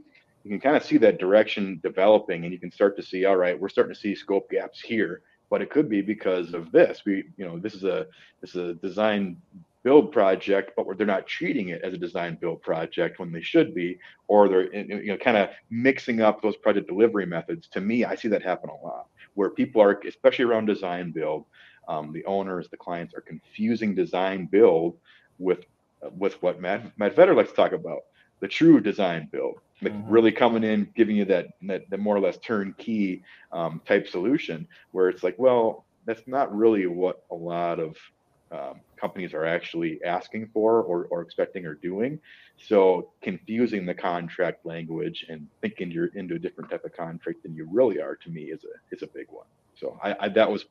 [SPEAKER 1] you can kind of see that direction developing and you can start to see all right we're starting to see scope gaps here but it could be because of this. We, you know, this is a this is a design build project, but they're not treating it as a design build project when they should be, or they're you know kind of mixing up those project delivery methods. To me, I see that happen a lot, where people are, especially around design build, um, the owners, the clients are confusing design build with with what Matt Matt Vetter likes to talk about, the true design build like mm-hmm. really coming in, giving you that that, that more or less turnkey um, type solution, where it's like, well, that's not really what a lot of um, companies are actually asking for or, or expecting or doing. So confusing the contract language and thinking you're into a different type of contract than you really are to me is a is a big one. So I, I that was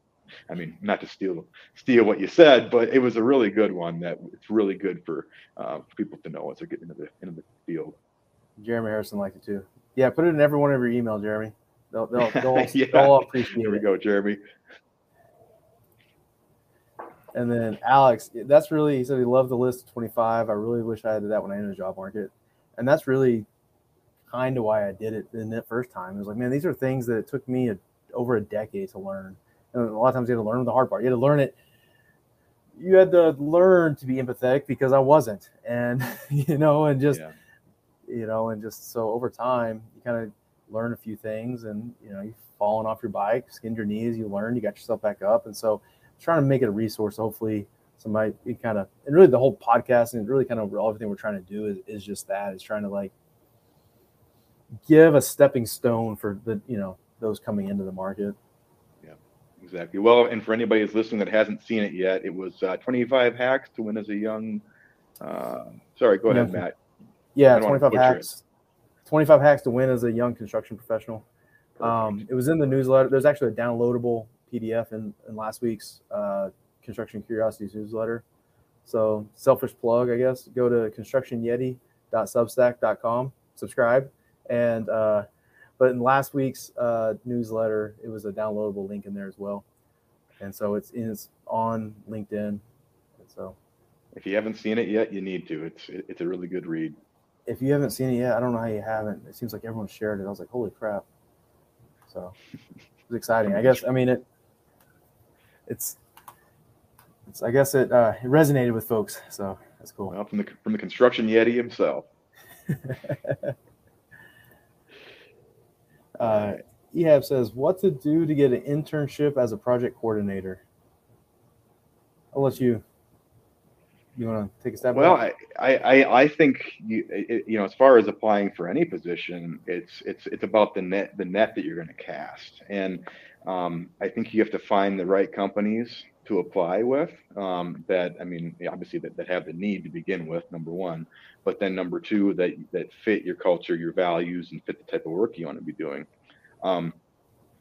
[SPEAKER 1] I mean, not to steal steal what you said, but it was a really good one that it's really good for, uh, for people to know as they get into the into the field.
[SPEAKER 2] Jeremy Harrison liked it too. Yeah, put it in every one of your emails, Jeremy. They'll they'll, they'll, yeah. they'll appreciate it.
[SPEAKER 1] Here we
[SPEAKER 2] it.
[SPEAKER 1] go, Jeremy.
[SPEAKER 2] And then Alex, that's really he said he loved the list of 25. I really wish I had that when I entered the job market. And that's really kind of why I did it in that first time. It was like, man, these are things that it took me a, over a decade to learn. And a lot of times you had to learn the hard part. You had to learn it. You had to learn to be empathetic because I wasn't. And you know, and just yeah you know, and just so over time, you kind of learn a few things and, you know, you've fallen off your bike, skinned your knees, you learn, you got yourself back up. And so trying to make it a resource, hopefully somebody kind of, and really the whole podcast and really kind of everything we're trying to do is, is just that is trying to like give a stepping stone for the, you know, those coming into the market.
[SPEAKER 1] Yeah, exactly. Well, and for anybody who's listening that hasn't seen it yet, it was uh, 25 hacks to win as a young, uh, sorry, go ahead, Matt.
[SPEAKER 2] Yeah, 25 hacks. It. 25 hacks to win as a young construction professional. Um, it was in the newsletter. There's actually a downloadable PDF in, in last week's uh, Construction Curiosities newsletter. So, selfish plug, I guess. Go to constructionyeti.substack.com, subscribe. And, uh, but in last week's uh, newsletter, it was a downloadable link in there as well. And so it's, in, it's on LinkedIn. And so,
[SPEAKER 1] if you haven't seen it yet, you need to. It's it's a really good read
[SPEAKER 2] if you haven't seen it yet, I don't know how you haven't. It seems like everyone shared it. I was like, holy crap! So it's exciting. I guess. I mean it. It's. It's. I guess it. Uh, it resonated with folks. So that's cool.
[SPEAKER 1] Well, from the from the construction yeti himself.
[SPEAKER 2] uh, Ehab says, "What to do to get an internship as a project coordinator?" I'll let you you want to take a step?
[SPEAKER 1] Well, I, I, I think you, it, you know, as far as applying for any position, it's it's it's about the net the net that you're going to cast, and um, I think you have to find the right companies to apply with. Um, that I mean, obviously that, that have the need to begin with, number one, but then number two that that fit your culture, your values, and fit the type of work you want to be doing. Um,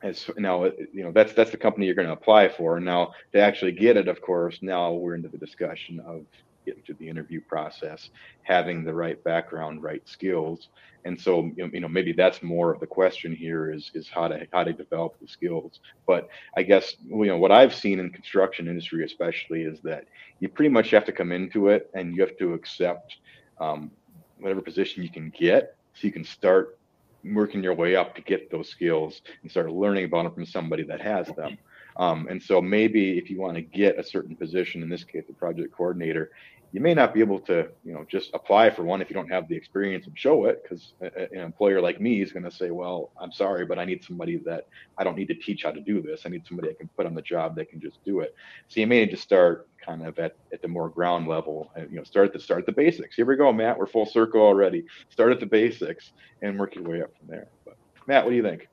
[SPEAKER 1] as now you know that's that's the company you're going to apply for now to actually get it of course now we're into the discussion of getting through the interview process, having the right background, right skills. And so, you know, maybe that's more of the question here is is how to how to develop the skills. But I guess you know what I've seen in construction industry, especially, is that you pretty much have to come into it and you have to accept um, whatever position you can get, so you can start working your way up to get those skills and start learning about them from somebody that has them. Um, and so maybe if you want to get a certain position, in this case, the project coordinator, you may not be able to, you know, just apply for one if you don't have the experience and show it, because an employer like me is going to say, well, I'm sorry, but I need somebody that I don't need to teach how to do this. I need somebody I can put on the job that can just do it. So you may need to start kind of at, at the more ground level and, you know, start at the start at the basics. Here we go, Matt. We're full circle already. Start at the basics and work your way up from there. But Matt, what do you think?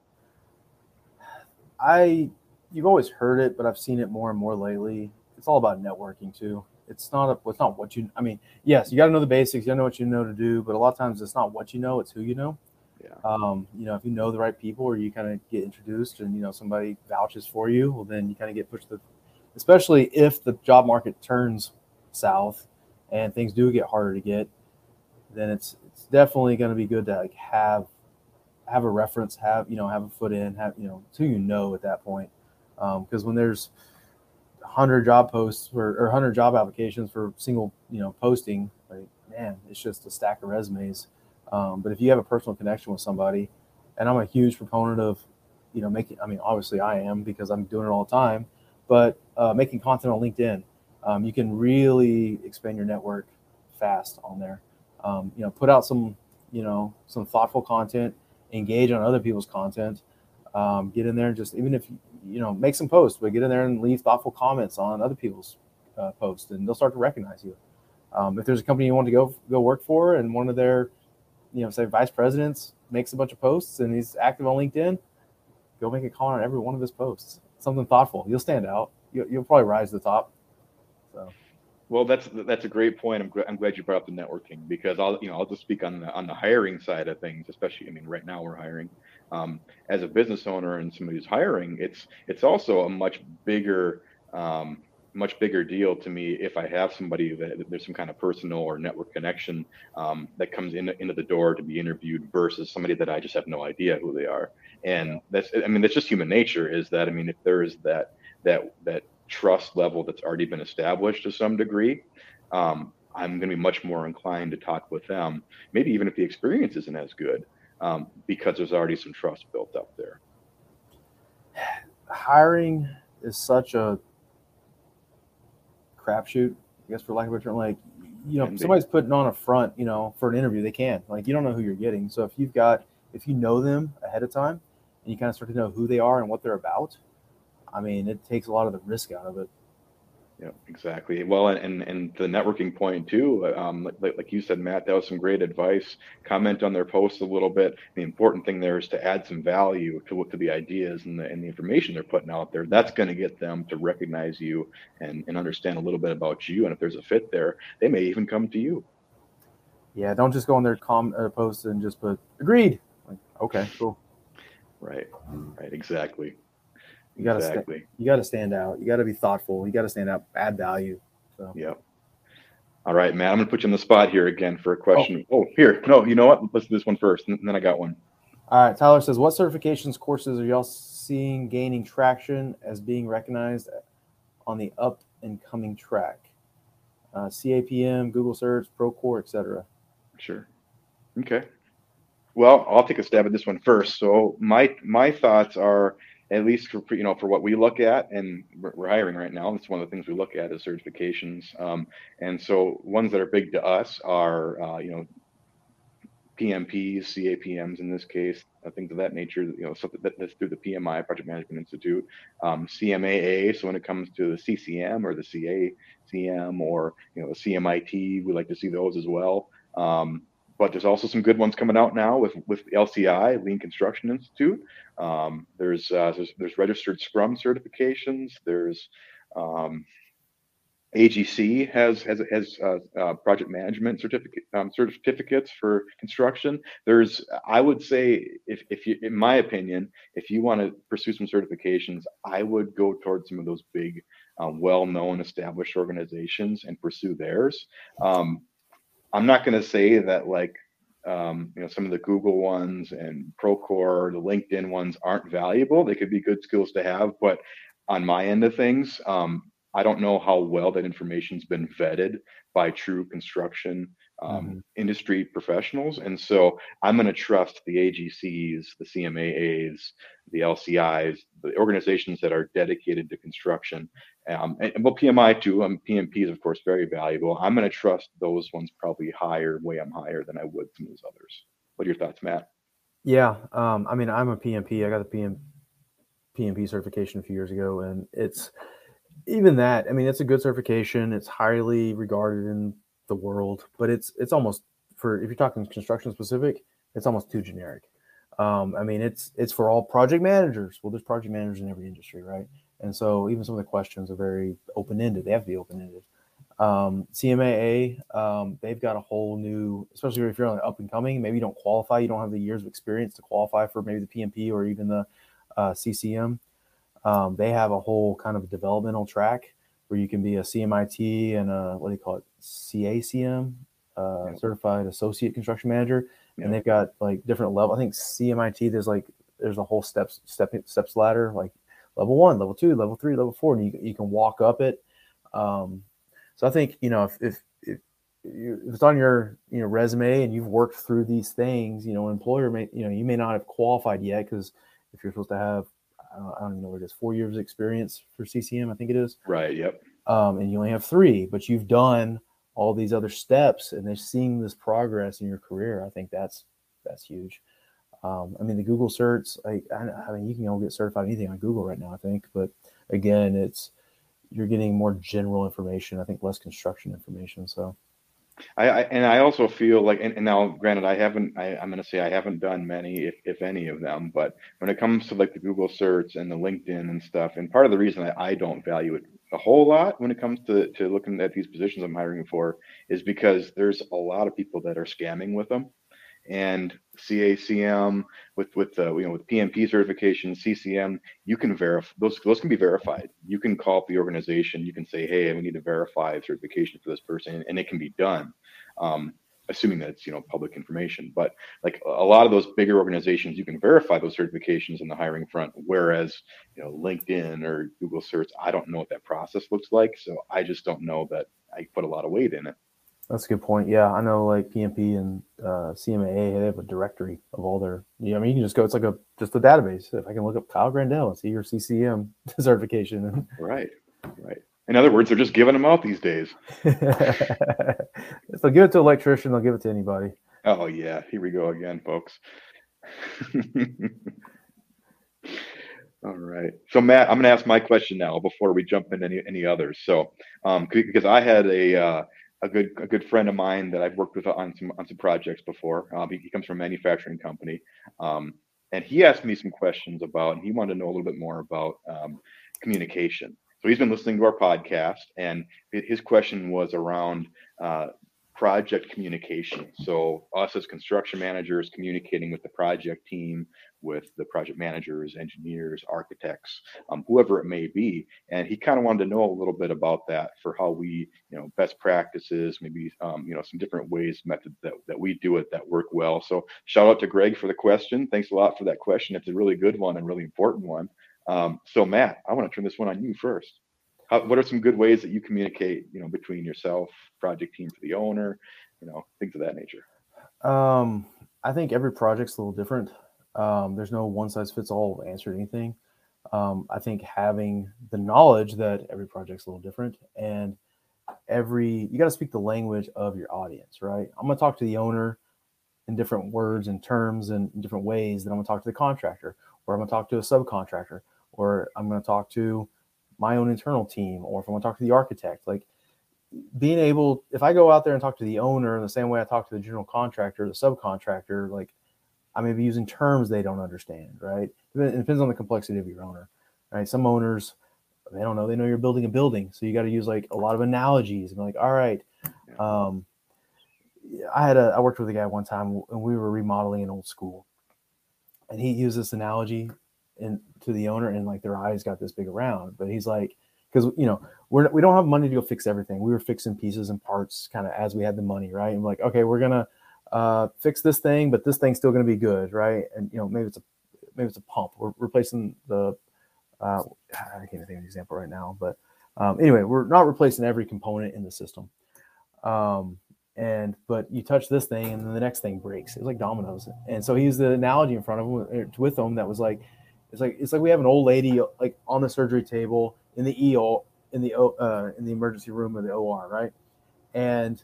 [SPEAKER 2] I you've always heard it, but I've seen it more and more lately. It's all about networking too. It's not a, it's not what you. I mean, yes, you got to know the basics. You got to know what you know to do, but a lot of times it's not what you know; it's who you know. Yeah. Um, you know, if you know the right people, or you kind of get introduced, and you know somebody vouches for you, well, then you kind of get pushed the. Especially if the job market turns south, and things do get harder to get, then it's it's definitely going to be good to like have have a reference, have you know have a foot in, have you know who you know at that point because um, when there's 100 job posts or, or 100 job applications for single you know posting like man it's just a stack of resumes. Um, but if you have a personal connection with somebody and i'm a huge proponent of you know making i mean obviously i am because i'm doing it all the time but uh, making content on linkedin um, you can really expand your network fast on there. Um, you know put out some you know some thoughtful content engage on other people's content um, get in there and just even if you know, make some posts, but get in there and leave thoughtful comments on other people's uh, posts, and they'll start to recognize you. Um, if there's a company you want to go go work for, and one of their, you know, say vice presidents makes a bunch of posts and he's active on LinkedIn, go make a comment on every one of his posts. Something thoughtful. You'll stand out. You'll, you'll probably rise to the top. So.
[SPEAKER 1] Well, that's that's a great point. I'm, I'm glad you brought up the networking because I'll you know I'll just speak on the on the hiring side of things, especially I mean right now we're hiring um, as a business owner and somebody who's hiring, it's it's also a much bigger um, much bigger deal to me if I have somebody that, that there's some kind of personal or network connection um, that comes in, into the door to be interviewed versus somebody that I just have no idea who they are. And that's I mean that's just human nature. Is that I mean if there is that that that trust level that's already been established to some degree. Um, I'm going to be much more inclined to talk with them, maybe even if the experience isn't as good um, because there's already some trust built up there.
[SPEAKER 2] Hiring is such a crapshoot, I guess, for lack of a term. Like, you know, somebody's putting on a front, you know, for an interview, they can. Like, you don't know who you're getting. So if you've got, if you know them ahead of time and you kind of start to know who they are and what they're about, I mean, it takes a lot of the risk out of it.
[SPEAKER 1] Yeah, exactly. Well, and and the networking point too. Um, like, like you said, Matt, that was some great advice. Comment on their posts a little bit. The important thing there is to add some value to look to the ideas and the and the information they're putting out there. That's going to get them to recognize you and and understand a little bit about you. And if there's a fit there, they may even come to you.
[SPEAKER 2] Yeah, don't just go on their com uh, post and just put agreed. Like, okay, cool.
[SPEAKER 1] Right. Right. Exactly.
[SPEAKER 2] You got to exactly. St- you got to stand out. You got to be thoughtful. You got to stand out. Add value. So.
[SPEAKER 1] Yep. All right, man. I'm gonna put you on the spot here again for a question. Oh, oh here. No, you know what? Let's do this one first, and then I got one.
[SPEAKER 2] All right. Tyler says, "What certifications courses are y'all seeing gaining traction as being recognized on the up and coming track? Uh, CAPM, Google Search, Procore, etc."
[SPEAKER 1] Sure. Okay. Well, I'll take a stab at this one first. So my my thoughts are at least for you know for what we look at and we're hiring right now that's one of the things we look at is certifications um, and so ones that are big to us are uh, you know PMPs, CAPMs in this case, uh, things of that nature. You know, something that, that's through the PMI Project Management Institute, um, CMAA. So when it comes to the CCM or the CACM or you know the CMIT, we like to see those as well. Um, but there's also some good ones coming out now with with LCI Lean Construction Institute. Um, there's, uh, there's, there's registered Scrum certifications. There's um, AGC has has has uh, uh, project management certificate um, certificates for construction. There's I would say if if you in my opinion if you want to pursue some certifications, I would go towards some of those big um, well-known established organizations and pursue theirs um, i'm not going to say that like um, you know some of the google ones and procore the linkedin ones aren't valuable. They could be good skills to have but on my end of things um, i don't know how well that information's been vetted by true construction um, mm-hmm. industry professionals. And so I'm going to trust the AGCs, the CMAAs, the LCIs, the organizations that are dedicated to construction. Um, and, well, PMI too. Um, PMP is of course very valuable. I'm going to trust those ones probably higher, way I'm higher than I would some of those others. What are your thoughts, Matt?
[SPEAKER 2] Yeah, um, I mean, I'm a PMP. I got the PM, PMP certification a few years ago, and it's even that. I mean, it's a good certification. It's highly regarded in the world, but it's it's almost for if you're talking construction specific, it's almost too generic. Um, I mean, it's it's for all project managers. Well, there's project managers in every industry, right? And so even some of the questions are very open ended. They have to be open ended. Um, CMAA, um, they've got a whole new, especially if you're on up and coming, maybe you don't qualify, you don't have the years of experience to qualify for maybe the PMP or even the uh, CCM. Um, they have a whole kind of developmental track where you can be a CMIT and a what do you call it CACM uh, yeah. certified associate construction manager, yeah. and they've got like different level. I think CMIT there's like there's a whole steps step steps ladder like level one, level two, level three, level four, and you you can walk up it. Um, so I think you know if if if, you, if it's on your you know resume and you've worked through these things, you know, employer may you know you may not have qualified yet because if you're supposed to have I don't even know what it is, four years experience for CCM, I think it is.
[SPEAKER 1] Right. Yep.
[SPEAKER 2] Um, and you only have three, but you've done all these other steps, and they're seeing this progress in your career. I think that's that's huge. Um, I mean, the Google certs. I, I, I mean, you can all get certified anything on Google right now. I think, but again, it's you're getting more general information. I think less construction information. So
[SPEAKER 1] I, I, and I also feel like, and, and now, granted, I haven't. I, am going to say I haven't done many, if, if any of them. But when it comes to like the Google search and the LinkedIn and stuff, and part of the reason I, I don't value it a whole lot when it comes to to looking at these positions I'm hiring for is because there's a lot of people that are scamming with them and CACM with with the you know with PMP certification, CCM, you can verify those those can be verified. You can call up the organization, you can say, hey, we need to verify certification for this person, and it can be done. Um, assuming that it's you know public information but like a lot of those bigger organizations you can verify those certifications in the hiring front whereas you know linkedin or google search i don't know what that process looks like so i just don't know that i put a lot of weight in it
[SPEAKER 2] that's a good point. Yeah, I know like PMP and uh, CMAA they have a directory of all their. Yeah, I mean you can just go. It's like a just a database. If I can look up Kyle Grandell and see your CCM certification.
[SPEAKER 1] Right, right. In other words, they're just giving them out these days.
[SPEAKER 2] if they'll give it to an electrician, they'll give it to anybody.
[SPEAKER 1] Oh yeah, here we go again, folks. All right. So Matt, I'm going to ask my question now before we jump into any any others. So, um, because I had a uh, a good a good friend of mine that I've worked with on some on some projects before. Um, he, he, comes from a manufacturing company, um, and he asked me some questions about, and he wanted to know a little bit more about um, communication. So he's been listening to our podcast, and his question was around uh, project communication. So us as construction managers communicating with the project team, with the project managers, engineers, architects, um, whoever it may be. And he kind of wanted to know a little bit about that for how we, you know, best practices, maybe, um, you know, some different ways, methods that, that we do it that work well. So shout out to Greg for the question. Thanks a lot for that question. It's a really good one and really important one. Um, so Matt, I want to turn this one on you first. How, what are some good ways that you communicate, you know, between yourself, project team for the owner, you know, things of that nature?
[SPEAKER 2] Um, I think every project's a little different. Um, there's no one size fits all answer to anything. Um, I think having the knowledge that every project's a little different and every you got to speak the language of your audience, right? I'm to talk to the owner in different words and terms and different ways that I'm to talk to the contractor, or I'm to talk to a subcontractor, or I'm to talk to my own internal team or if I want to talk to the architect, like being able, if I go out there and talk to the owner in the same way I talk to the general contractor, the subcontractor, like I may be using terms they don't understand, right? It depends on the complexity of your owner, right? Some owners, they don't know, they know you're building a building. So you got to use like a lot of analogies and like, all right. Um, I had a, I worked with a guy one time and we were remodeling an old school and he used this analogy and to the owner and like their eyes got this big around but he's like because you know we're we don't have money to go fix everything. We were fixing pieces and parts kind of as we had the money, right? And like, okay, we're gonna uh, fix this thing, but this thing's still gonna be good, right? And you know, maybe it's a maybe it's a pump. We're replacing the uh, I can't think of an example right now, but um, anyway, we're not replacing every component in the system. Um, and but you touch this thing and then the next thing breaks. It's like dominoes. And so he used the analogy in front of him uh, with him that was like, it's like it's like we have an old lady like on the surgery table in the ER in the uh, in the emergency room of the OR, right? And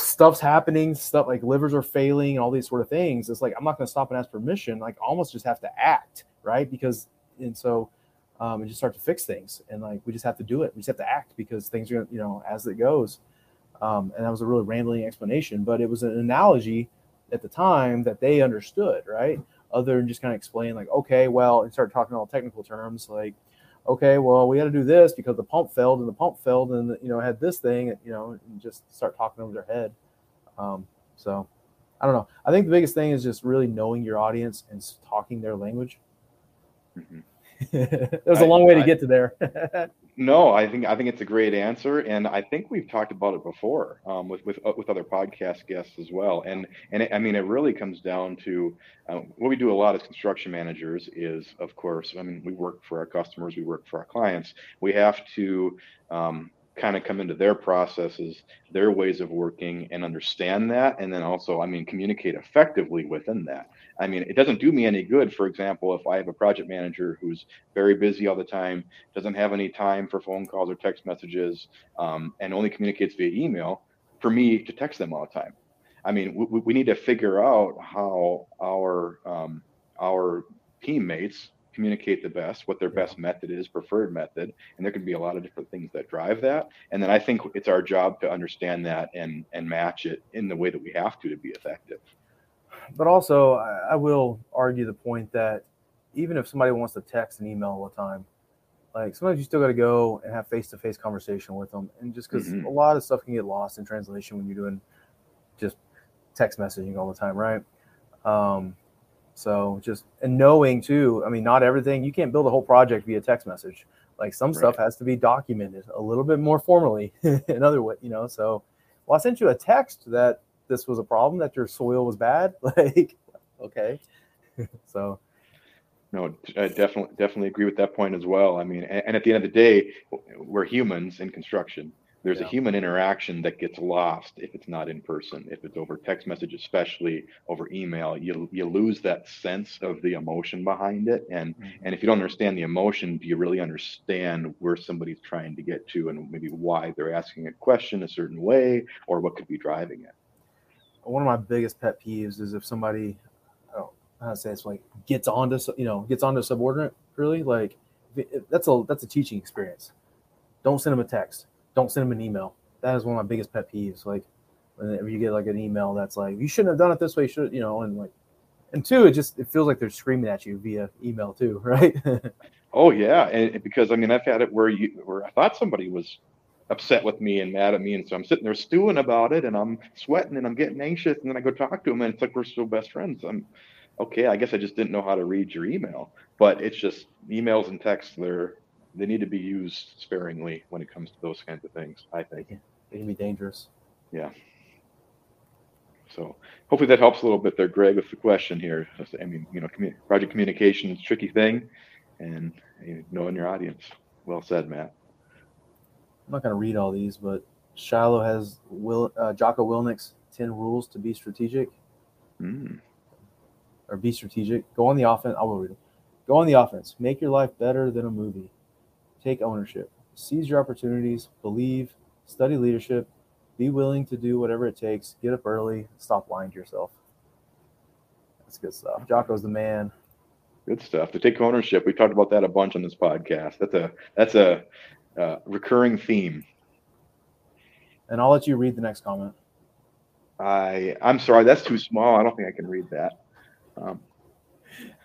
[SPEAKER 2] stuff's happening, stuff like livers are failing, and all these sort of things. It's like I'm not going to stop and ask permission. Like I almost just have to act, right? Because and so um, and just start to fix things, and like we just have to do it. We just have to act because things are you know as it goes. Um, and that was a really rambling explanation, but it was an analogy at the time that they understood, right? Other than just kind of explain like, okay, well, and start talking all technical terms like okay, well, we had to do this because the pump failed and the pump failed and, you know, had this thing, you know, and just start talking over their head. Um, so I don't know. I think the biggest thing is just really knowing your audience and talking their language. Mm-hmm. it was a long I, way to get to there.
[SPEAKER 1] No, I think I think it's a great answer, and I think we've talked about it before um, with with uh, with other podcast guests as well. And and it, I mean, it really comes down to uh, what we do a lot as construction managers is, of course, I mean, we work for our customers, we work for our clients. We have to um, kind of come into their processes, their ways of working, and understand that, and then also, I mean, communicate effectively within that. I mean, it doesn't do me any good, for example, if I have a project manager who's very busy all the time, doesn't have any time for phone calls or text messages, um, and only communicates via email, for me to text them all the time. I mean, we, we need to figure out how our um, our teammates communicate the best, what their best method is, preferred method, and there can be a lot of different things that drive that. And then I think it's our job to understand that and and match it in the way that we have to to be effective.
[SPEAKER 2] But also, I will argue the point that even if somebody wants to text and email all the time, like sometimes you still got to go and have face-to-face conversation with them, and just because mm-hmm. a lot of stuff can get lost in translation when you're doing just text messaging all the time, right? Um, so just and knowing too, I mean, not everything you can't build a whole project via text message. Like some right. stuff has to be documented a little bit more formally. Another way, you know. So, well, I sent you a text that this was a problem that your soil was bad. Like, okay, so.
[SPEAKER 1] No, I definitely definitely agree with that point as well. I mean, and, and at the end of the day, we're humans in construction there's yeah. a human interaction that gets lost if it's not in person. If it's over text message especially over email you you lose that sense of the emotion behind it. And mm-hmm. and if you don't understand the emotion do you really understand where somebody's trying to get to and maybe why they're asking a question a certain way or what could be driving it?
[SPEAKER 2] One of my biggest pet peeves is if somebody oh how to say it's like gets onto you know gets onto subordinate really. Like that's a that's a teaching experience. Don't send them a text don't send them an email. That is one of my biggest pet peeves. Like whenever you get like an email that's like, you shouldn't have done it this way, should you know, and like and two, it just it feels like they're screaming at you via email too, right?
[SPEAKER 1] oh yeah, and because I mean I've had it where you where I thought somebody was upset with me and mad at me, and so I'm sitting there stewing about it, and I'm sweating and I'm getting anxious, and then I go talk to them, and it's like we're still best friends. I'm okay. I guess I just didn't know how to read your email, but it's just emails and texts. They're they need to be used sparingly when it comes to those kinds of things. I think
[SPEAKER 2] they can be dangerous.
[SPEAKER 1] Yeah. So hopefully that helps a little bit there, Greg, with the question here. I mean, you know, commun- project communication is a tricky thing, and you know, knowing your audience. Well said, Matt.
[SPEAKER 2] I'm not going to read all these, but Shiloh has Will uh, Jocko Willink's ten rules to be strategic. Mm. Or be strategic. Go on the offense. I will read it. Go on the offense. Make your life better than a movie. Take ownership. Seize your opportunities. Believe. Study leadership. Be willing to do whatever it takes. Get up early. Stop lying to yourself. That's good stuff. Jocko's the man.
[SPEAKER 1] Good stuff. To take ownership. We talked about that a bunch on this podcast. That's a that's a uh, recurring theme.
[SPEAKER 2] And I'll let you read the next comment.
[SPEAKER 1] I I'm sorry, that's too small. I don't think I can read that. Um,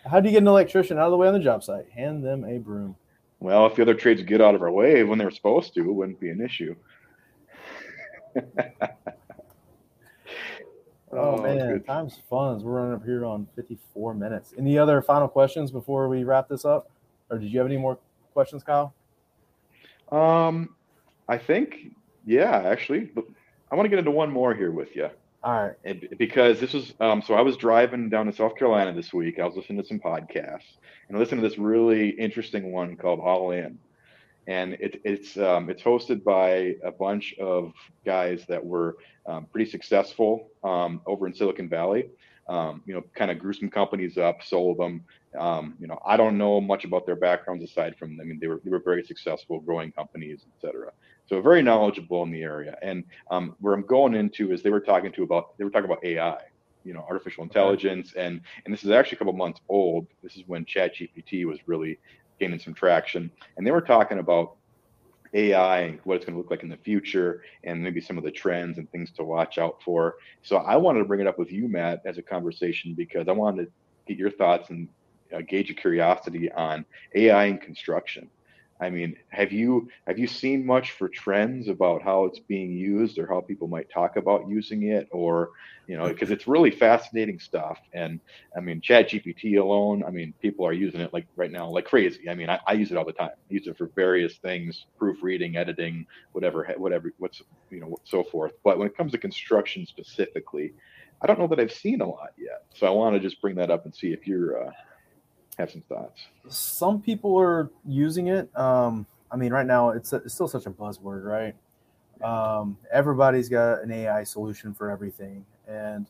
[SPEAKER 2] How do you get an electrician out of the way on the job site? Hand them a broom.
[SPEAKER 1] Well, if the other trades get out of our way when they were supposed to, it wouldn't be an issue.
[SPEAKER 2] oh, oh, man, time's fun. We're running up here on 54 minutes. Any other final questions before we wrap this up? Or did you have any more questions, Kyle?
[SPEAKER 1] Um, I think, yeah, actually, but I want to get into one more here with you.
[SPEAKER 2] All right.
[SPEAKER 1] And because this was, um, so I was driving down to South Carolina this week. I was listening to some podcasts and I listened to this really interesting one called All In. And it, it's um, it's hosted by a bunch of guys that were um, pretty successful um, over in Silicon Valley. Um, you know, kind of grew some companies up, sold them, um, you know, I don't know much about their backgrounds aside from, I mean, they were they were very successful, growing companies, et cetera. So very knowledgeable in the area. And um, where I'm going into is they were talking to about they were talking about AI, you know, artificial intelligence, and and this is actually a couple months old. This is when ChatGPT was really gaining some traction, and they were talking about AI and what it's going to look like in the future, and maybe some of the trends and things to watch out for. So I wanted to bring it up with you, Matt, as a conversation because I wanted to get your thoughts and a gauge your curiosity on AI in construction. I mean, have you have you seen much for trends about how it's being used or how people might talk about using it or you know because it's really fascinating stuff. And I mean Chat GPT alone I mean people are using it like right now like crazy. I mean I, I use it all the time. I use it for various things proofreading editing whatever whatever what's you know so forth. But when it comes to construction specifically I don't know that I've seen a lot yet. So I want to just bring that up and see if you're uh, have some thoughts.
[SPEAKER 2] Some people are using it. Um, I mean, right now it's, it's still such a buzzword, right? Um, everybody's got an AI solution for everything. And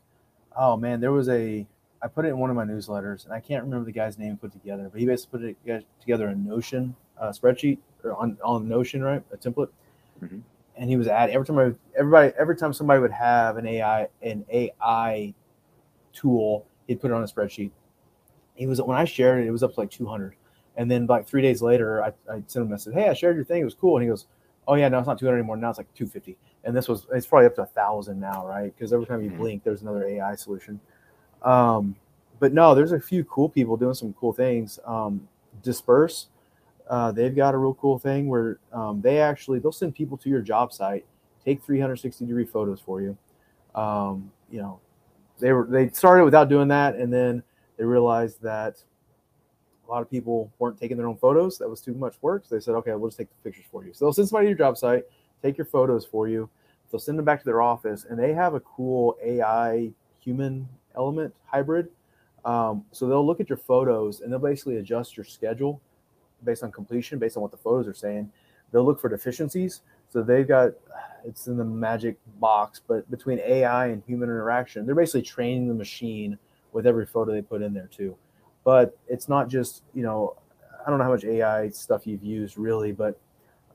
[SPEAKER 2] oh man, there was a I put it in one of my newsletters, and I can't remember the guy's name put together, but he basically put it together a Notion uh, spreadsheet or on on Notion, right, a template. Mm-hmm. And he was at every time I, everybody every time somebody would have an AI an AI tool, he'd put it on a spreadsheet he was when I shared it, it was up to like 200. And then like three days later, I, I sent him a message, Hey, I shared your thing. It was cool. And he goes, Oh yeah, no, it's not 200 anymore. Now it's like 250. And this was, it's probably up to a thousand now. Right. Cause every time you mm-hmm. blink, there's another AI solution. Um, but no, there's a few cool people doing some cool things. Um, Disperse, uh, they've got a real cool thing where um, they actually they'll send people to your job site, take 360 degree photos for you. Um, you know, they were they started without doing that, and then they realized that a lot of people weren't taking their own photos. That was too much work. So they said, okay, we'll just take the pictures for you. So they'll send somebody to your job site, take your photos for you. They'll send them back to their office, and they have a cool AI human element hybrid. Um, so they'll look at your photos and they'll basically adjust your schedule based on completion, based on what the photos are saying. They'll look for deficiencies. So they've got it's in the magic box, but between AI and human interaction, they're basically training the machine with every photo they put in there too. But it's not just you know I don't know how much AI stuff you've used really, but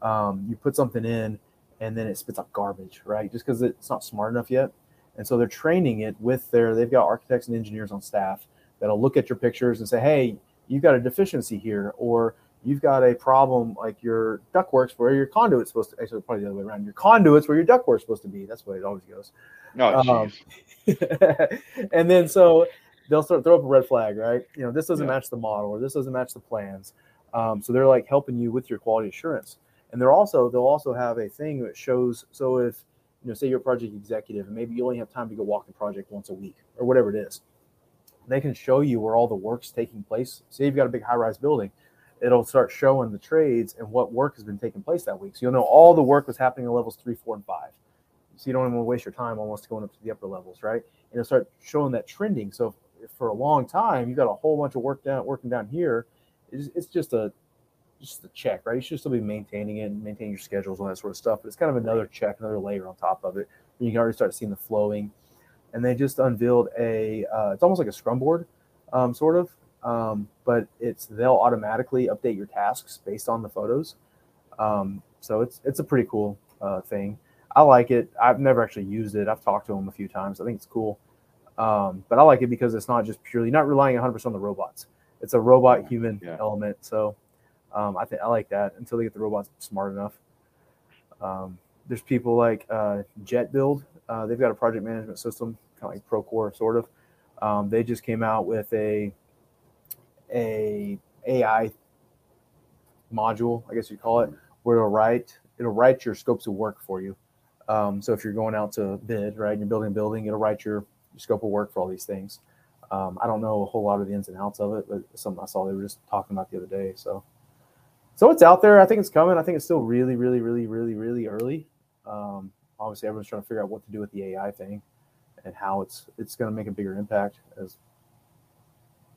[SPEAKER 2] um, you put something in and then it spits out garbage, right? Just because it's not smart enough yet. And so they're training it with their they've got architects and engineers on staff that'll look at your pictures and say, hey, you've got a deficiency here, or you've got a problem like your ductwork's where your conduit's supposed to actually probably the other way around. Your conduit's where your ductwork's supposed to be. That's the way it always goes.
[SPEAKER 1] No, um,
[SPEAKER 2] and then so they'll start throw up a red flag, right? You know, this doesn't yeah. match the model or this doesn't match the plans. Um, so they're like helping you with your quality assurance. And they're also they'll also have a thing that shows. So if you know, say you're a project executive and maybe you only have time to go walk the project once a week or whatever it is, they can show you where all the work's taking place. Say you've got a big high-rise building, it'll start showing the trades and what work has been taking place that week. So you'll know all the work was happening in levels three, four, and five. So you don't even want to waste your time almost going up to the upper levels, right? And it'll start showing that trending. So for a long time, you got a whole bunch of work down working down here. It's, it's just a just a check, right? You should still be maintaining it and maintaining your schedules and that sort of stuff. But it's kind of another check, another layer on top of it. You can already start seeing the flowing. And they just unveiled a, uh, it's almost like a scrum board, um, sort of. Um, but it's they'll automatically update your tasks based on the photos. Um, so it's it's a pretty cool uh, thing. I like it. I've never actually used it. I've talked to them a few times. I think it's cool. Um, but I like it because it's not just purely not relying 100% on the robots. It's a robot human yeah. element. So um, I think I like that until they get the robots smart enough. Um, there's people like uh, Jet Build. Uh, they've got a project management system, kind of like Procore, sort of. Um, they just came out with a a AI module, I guess you call it, where it'll write it'll write your scopes of work for you. Um, so if you're going out to bid, right, and you're building a building, it'll write your scope of work for all these things. Um, I don't know a whole lot of the ins and outs of it, but something I saw they were just talking about the other day. So so it's out there. I think it's coming. I think it's still really, really, really, really, really early. Um, obviously, everyone's trying to figure out what to do with the AI thing and how it's it's going to make a bigger impact as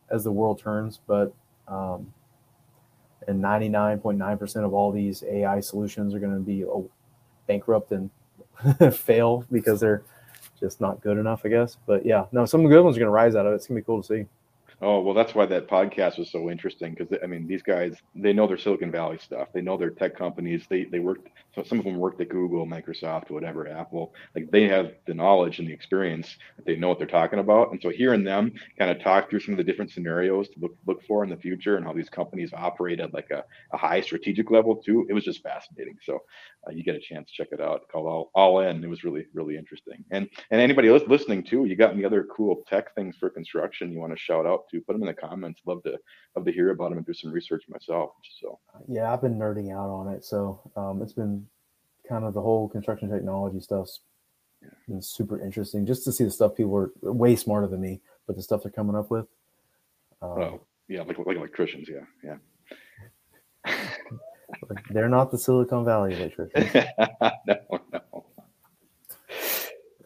[SPEAKER 2] as the world turns. But um, and 99.9% of all these AI solutions are going to be oh, bankrupt and fail because they're just not good enough, I guess. But yeah, no, some good ones are going to rise out of it. It's going to be cool to see.
[SPEAKER 1] Oh well, that's why that podcast was so interesting because I mean these guys they know their Silicon Valley stuff. They know their tech companies. They they worked. So some of them worked at Google, Microsoft, whatever, Apple. Like they have the knowledge and the experience that they know what they're talking about. And so hearing them kind of talk through some of the different scenarios to look look for in the future and how these companies operate at like a, a high strategic level too, it was just fascinating. So uh, you get a chance to check it out. Called All All In. It was really really interesting. And and anybody listening too, you got any other cool tech things for construction you want to shout out to? Put them in the comments. Love to love to hear about them and do some research myself. So
[SPEAKER 2] yeah, I've been nerding out on it. So um, it's been kind of the whole construction technology stuff's yeah. been super interesting just to see the stuff people are way smarter than me, but the stuff they're coming up with.
[SPEAKER 1] Um, oh yeah, like like electricians. Yeah,
[SPEAKER 2] yeah. they're not the Silicon Valley electricians. no, no.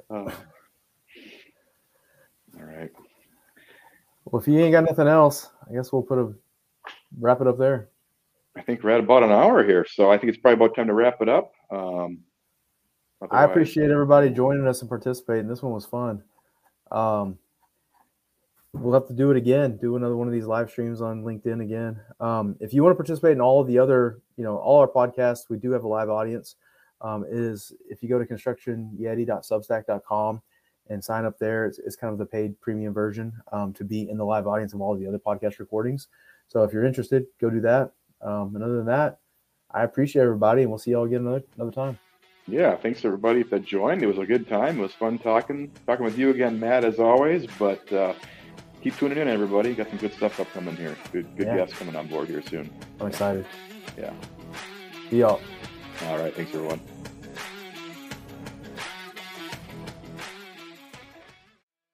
[SPEAKER 1] Oh. All right.
[SPEAKER 2] Well, if you ain't got nothing else, I guess we'll put a wrap it up there.
[SPEAKER 1] I think we're at about an hour here, so I think it's probably about time to wrap it up. Um,
[SPEAKER 2] I appreciate everybody joining us and participating. This one was fun. Um, we'll have to do it again. Do another one of these live streams on LinkedIn again. Um, if you want to participate in all of the other, you know, all our podcasts, we do have a live audience. Um, is if you go to constructionyeti.substack.com and sign up there. It's, it's kind of the paid premium version um, to be in the live audience of all the other podcast recordings. So if you're interested, go do that. Um, and other than that, I appreciate everybody, and we'll see y'all again another another time.
[SPEAKER 1] Yeah, thanks everybody that joined. It was a good time. It was fun talking talking with you again, Matt, as always. But uh, keep tuning in, everybody. Got some good stuff upcoming here. Good good yeah. guests coming on board here soon.
[SPEAKER 2] I'm excited.
[SPEAKER 1] Yeah.
[SPEAKER 2] See y'all.
[SPEAKER 1] All right. Thanks, everyone.